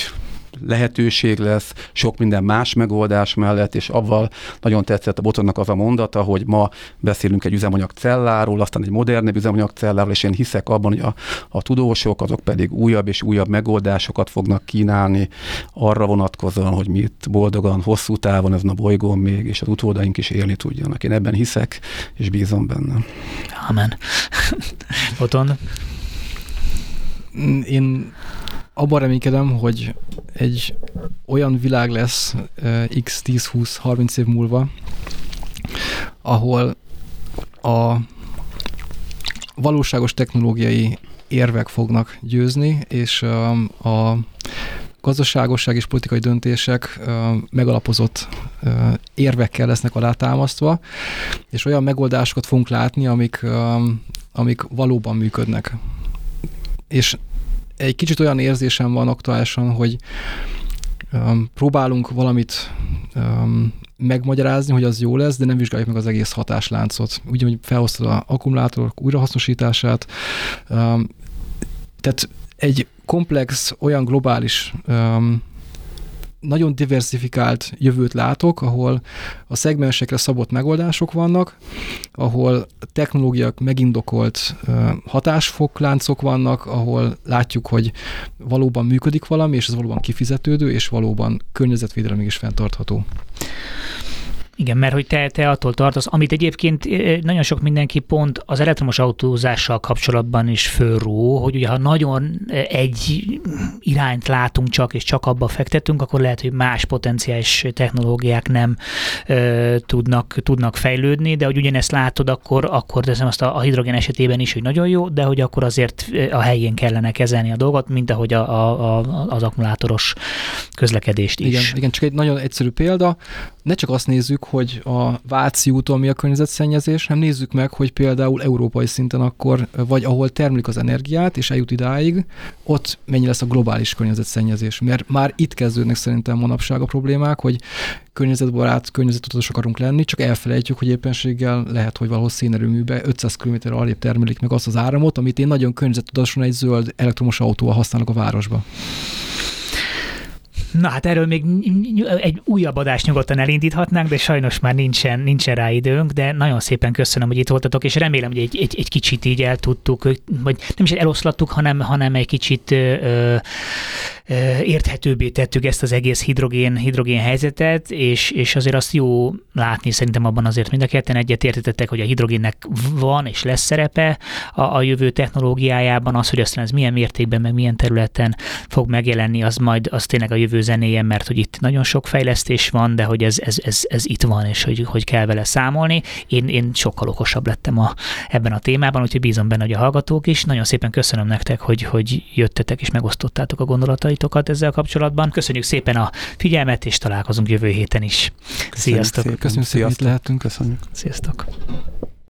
Speaker 5: lehetőség lesz, sok minden más megoldás mellett, és avval nagyon tetszett a Botonnak az a mondata, hogy ma beszélünk egy üzemanyag celláról, aztán egy modernebb üzemanyag celláról, és én hiszek abban, hogy a, a tudósok azok pedig újabb és újabb megoldásokat fognak kínálni arra vonatkozóan, hogy mi itt boldogan, hosszú távon ezen a bolygón még, és az utódaink is élni tudjanak. Én ebben hiszek, és bízom benne.
Speaker 1: Amen. Boton?
Speaker 6: Én abban reménykedem, hogy egy olyan világ lesz x 10, 20, 30 év múlva, ahol a valóságos technológiai érvek fognak győzni, és a gazdaságosság és politikai döntések megalapozott érvekkel lesznek alátámasztva, és olyan megoldásokat fogunk látni, amik, amik valóban működnek. És egy kicsit olyan érzésem van aktuálisan, hogy um, próbálunk valamit um, megmagyarázni, hogy az jó lesz, de nem vizsgáljuk meg az egész hatásláncot. Ugye, hogy felhoztad a akkumulátorok újrahasznosítását, um, tehát egy komplex, olyan globális um, nagyon diversifikált jövőt látok, ahol a szegmensekre szabott megoldások vannak, ahol technológiák megindokolt hatásfokláncok vannak, ahol látjuk, hogy valóban működik valami, és ez valóban kifizetődő, és valóban környezetvédelmi is fenntartható.
Speaker 1: Igen, mert hogy te, te attól tartasz, amit egyébként nagyon sok mindenki pont az elektromos autózással kapcsolatban is fölró, hogy ugye ha nagyon egy irányt látunk csak, és csak abba fektetünk, akkor lehet, hogy más potenciális technológiák nem ö, tudnak, tudnak fejlődni, de hogy ugyanezt látod, akkor, akkor teszem azt a, a hidrogén esetében is, hogy nagyon jó, de hogy akkor azért a helyén kellene kezelni a dolgot, mint ahogy a, a, a, az akkumulátoros közlekedést is.
Speaker 6: Igen, igen, csak egy nagyon egyszerű példa. Ne csak azt nézzük, hogy a Váci úton mi a környezetszennyezés, hanem nézzük meg, hogy például európai szinten akkor, vagy ahol termelik az energiát, és eljut idáig, ott mennyi lesz a globális környezetszennyezés. Mert már itt kezdődnek szerintem manapság a problémák, hogy környezetbarát, környezetudatos akarunk lenni, csak elfelejtjük, hogy éppenséggel lehet, hogy valahol szénerőműbe 500 km arrébb termelik meg azt az áramot, amit én nagyon környezetudatosan egy zöld elektromos autóval használok a városba.
Speaker 1: Na hát erről még egy újabb adást nyugodtan elindíthatnánk, de sajnos már nincsen, nincsen rá időnk, de nagyon szépen köszönöm, hogy itt voltatok, és remélem, hogy egy, egy, egy kicsit így el tudtuk, vagy nem is eloszlattuk, hanem, hanem egy kicsit ö, érthetőbbé tettük ezt az egész hidrogén, hidrogén helyzetet, és, és azért azt jó látni, szerintem abban azért mind a ketten egyet értetettek, hogy a hidrogénnek van és lesz szerepe a, a jövő technológiájában, az, hogy aztán ez milyen mértékben, meg milyen területen fog megjelenni, az majd az tényleg a jövő zenéje, mert hogy itt nagyon sok fejlesztés van, de hogy ez, ez, ez, ez itt van, és hogy, hogy kell vele számolni. Én, én sokkal okosabb lettem a, ebben a témában, úgyhogy bízom benne, hogy a hallgatók is. Nagyon szépen köszönöm nektek, hogy, hogy jöttetek és megosztottátok a gondolatait gondolataitokat ezzel kapcsolatban. Köszönjük szépen a figyelmet, és találkozunk jövő héten is. Sziasztok!
Speaker 6: Köszönjük szépen, hogy itt lehetünk.
Speaker 5: Köszönjük.
Speaker 1: Sziasztok!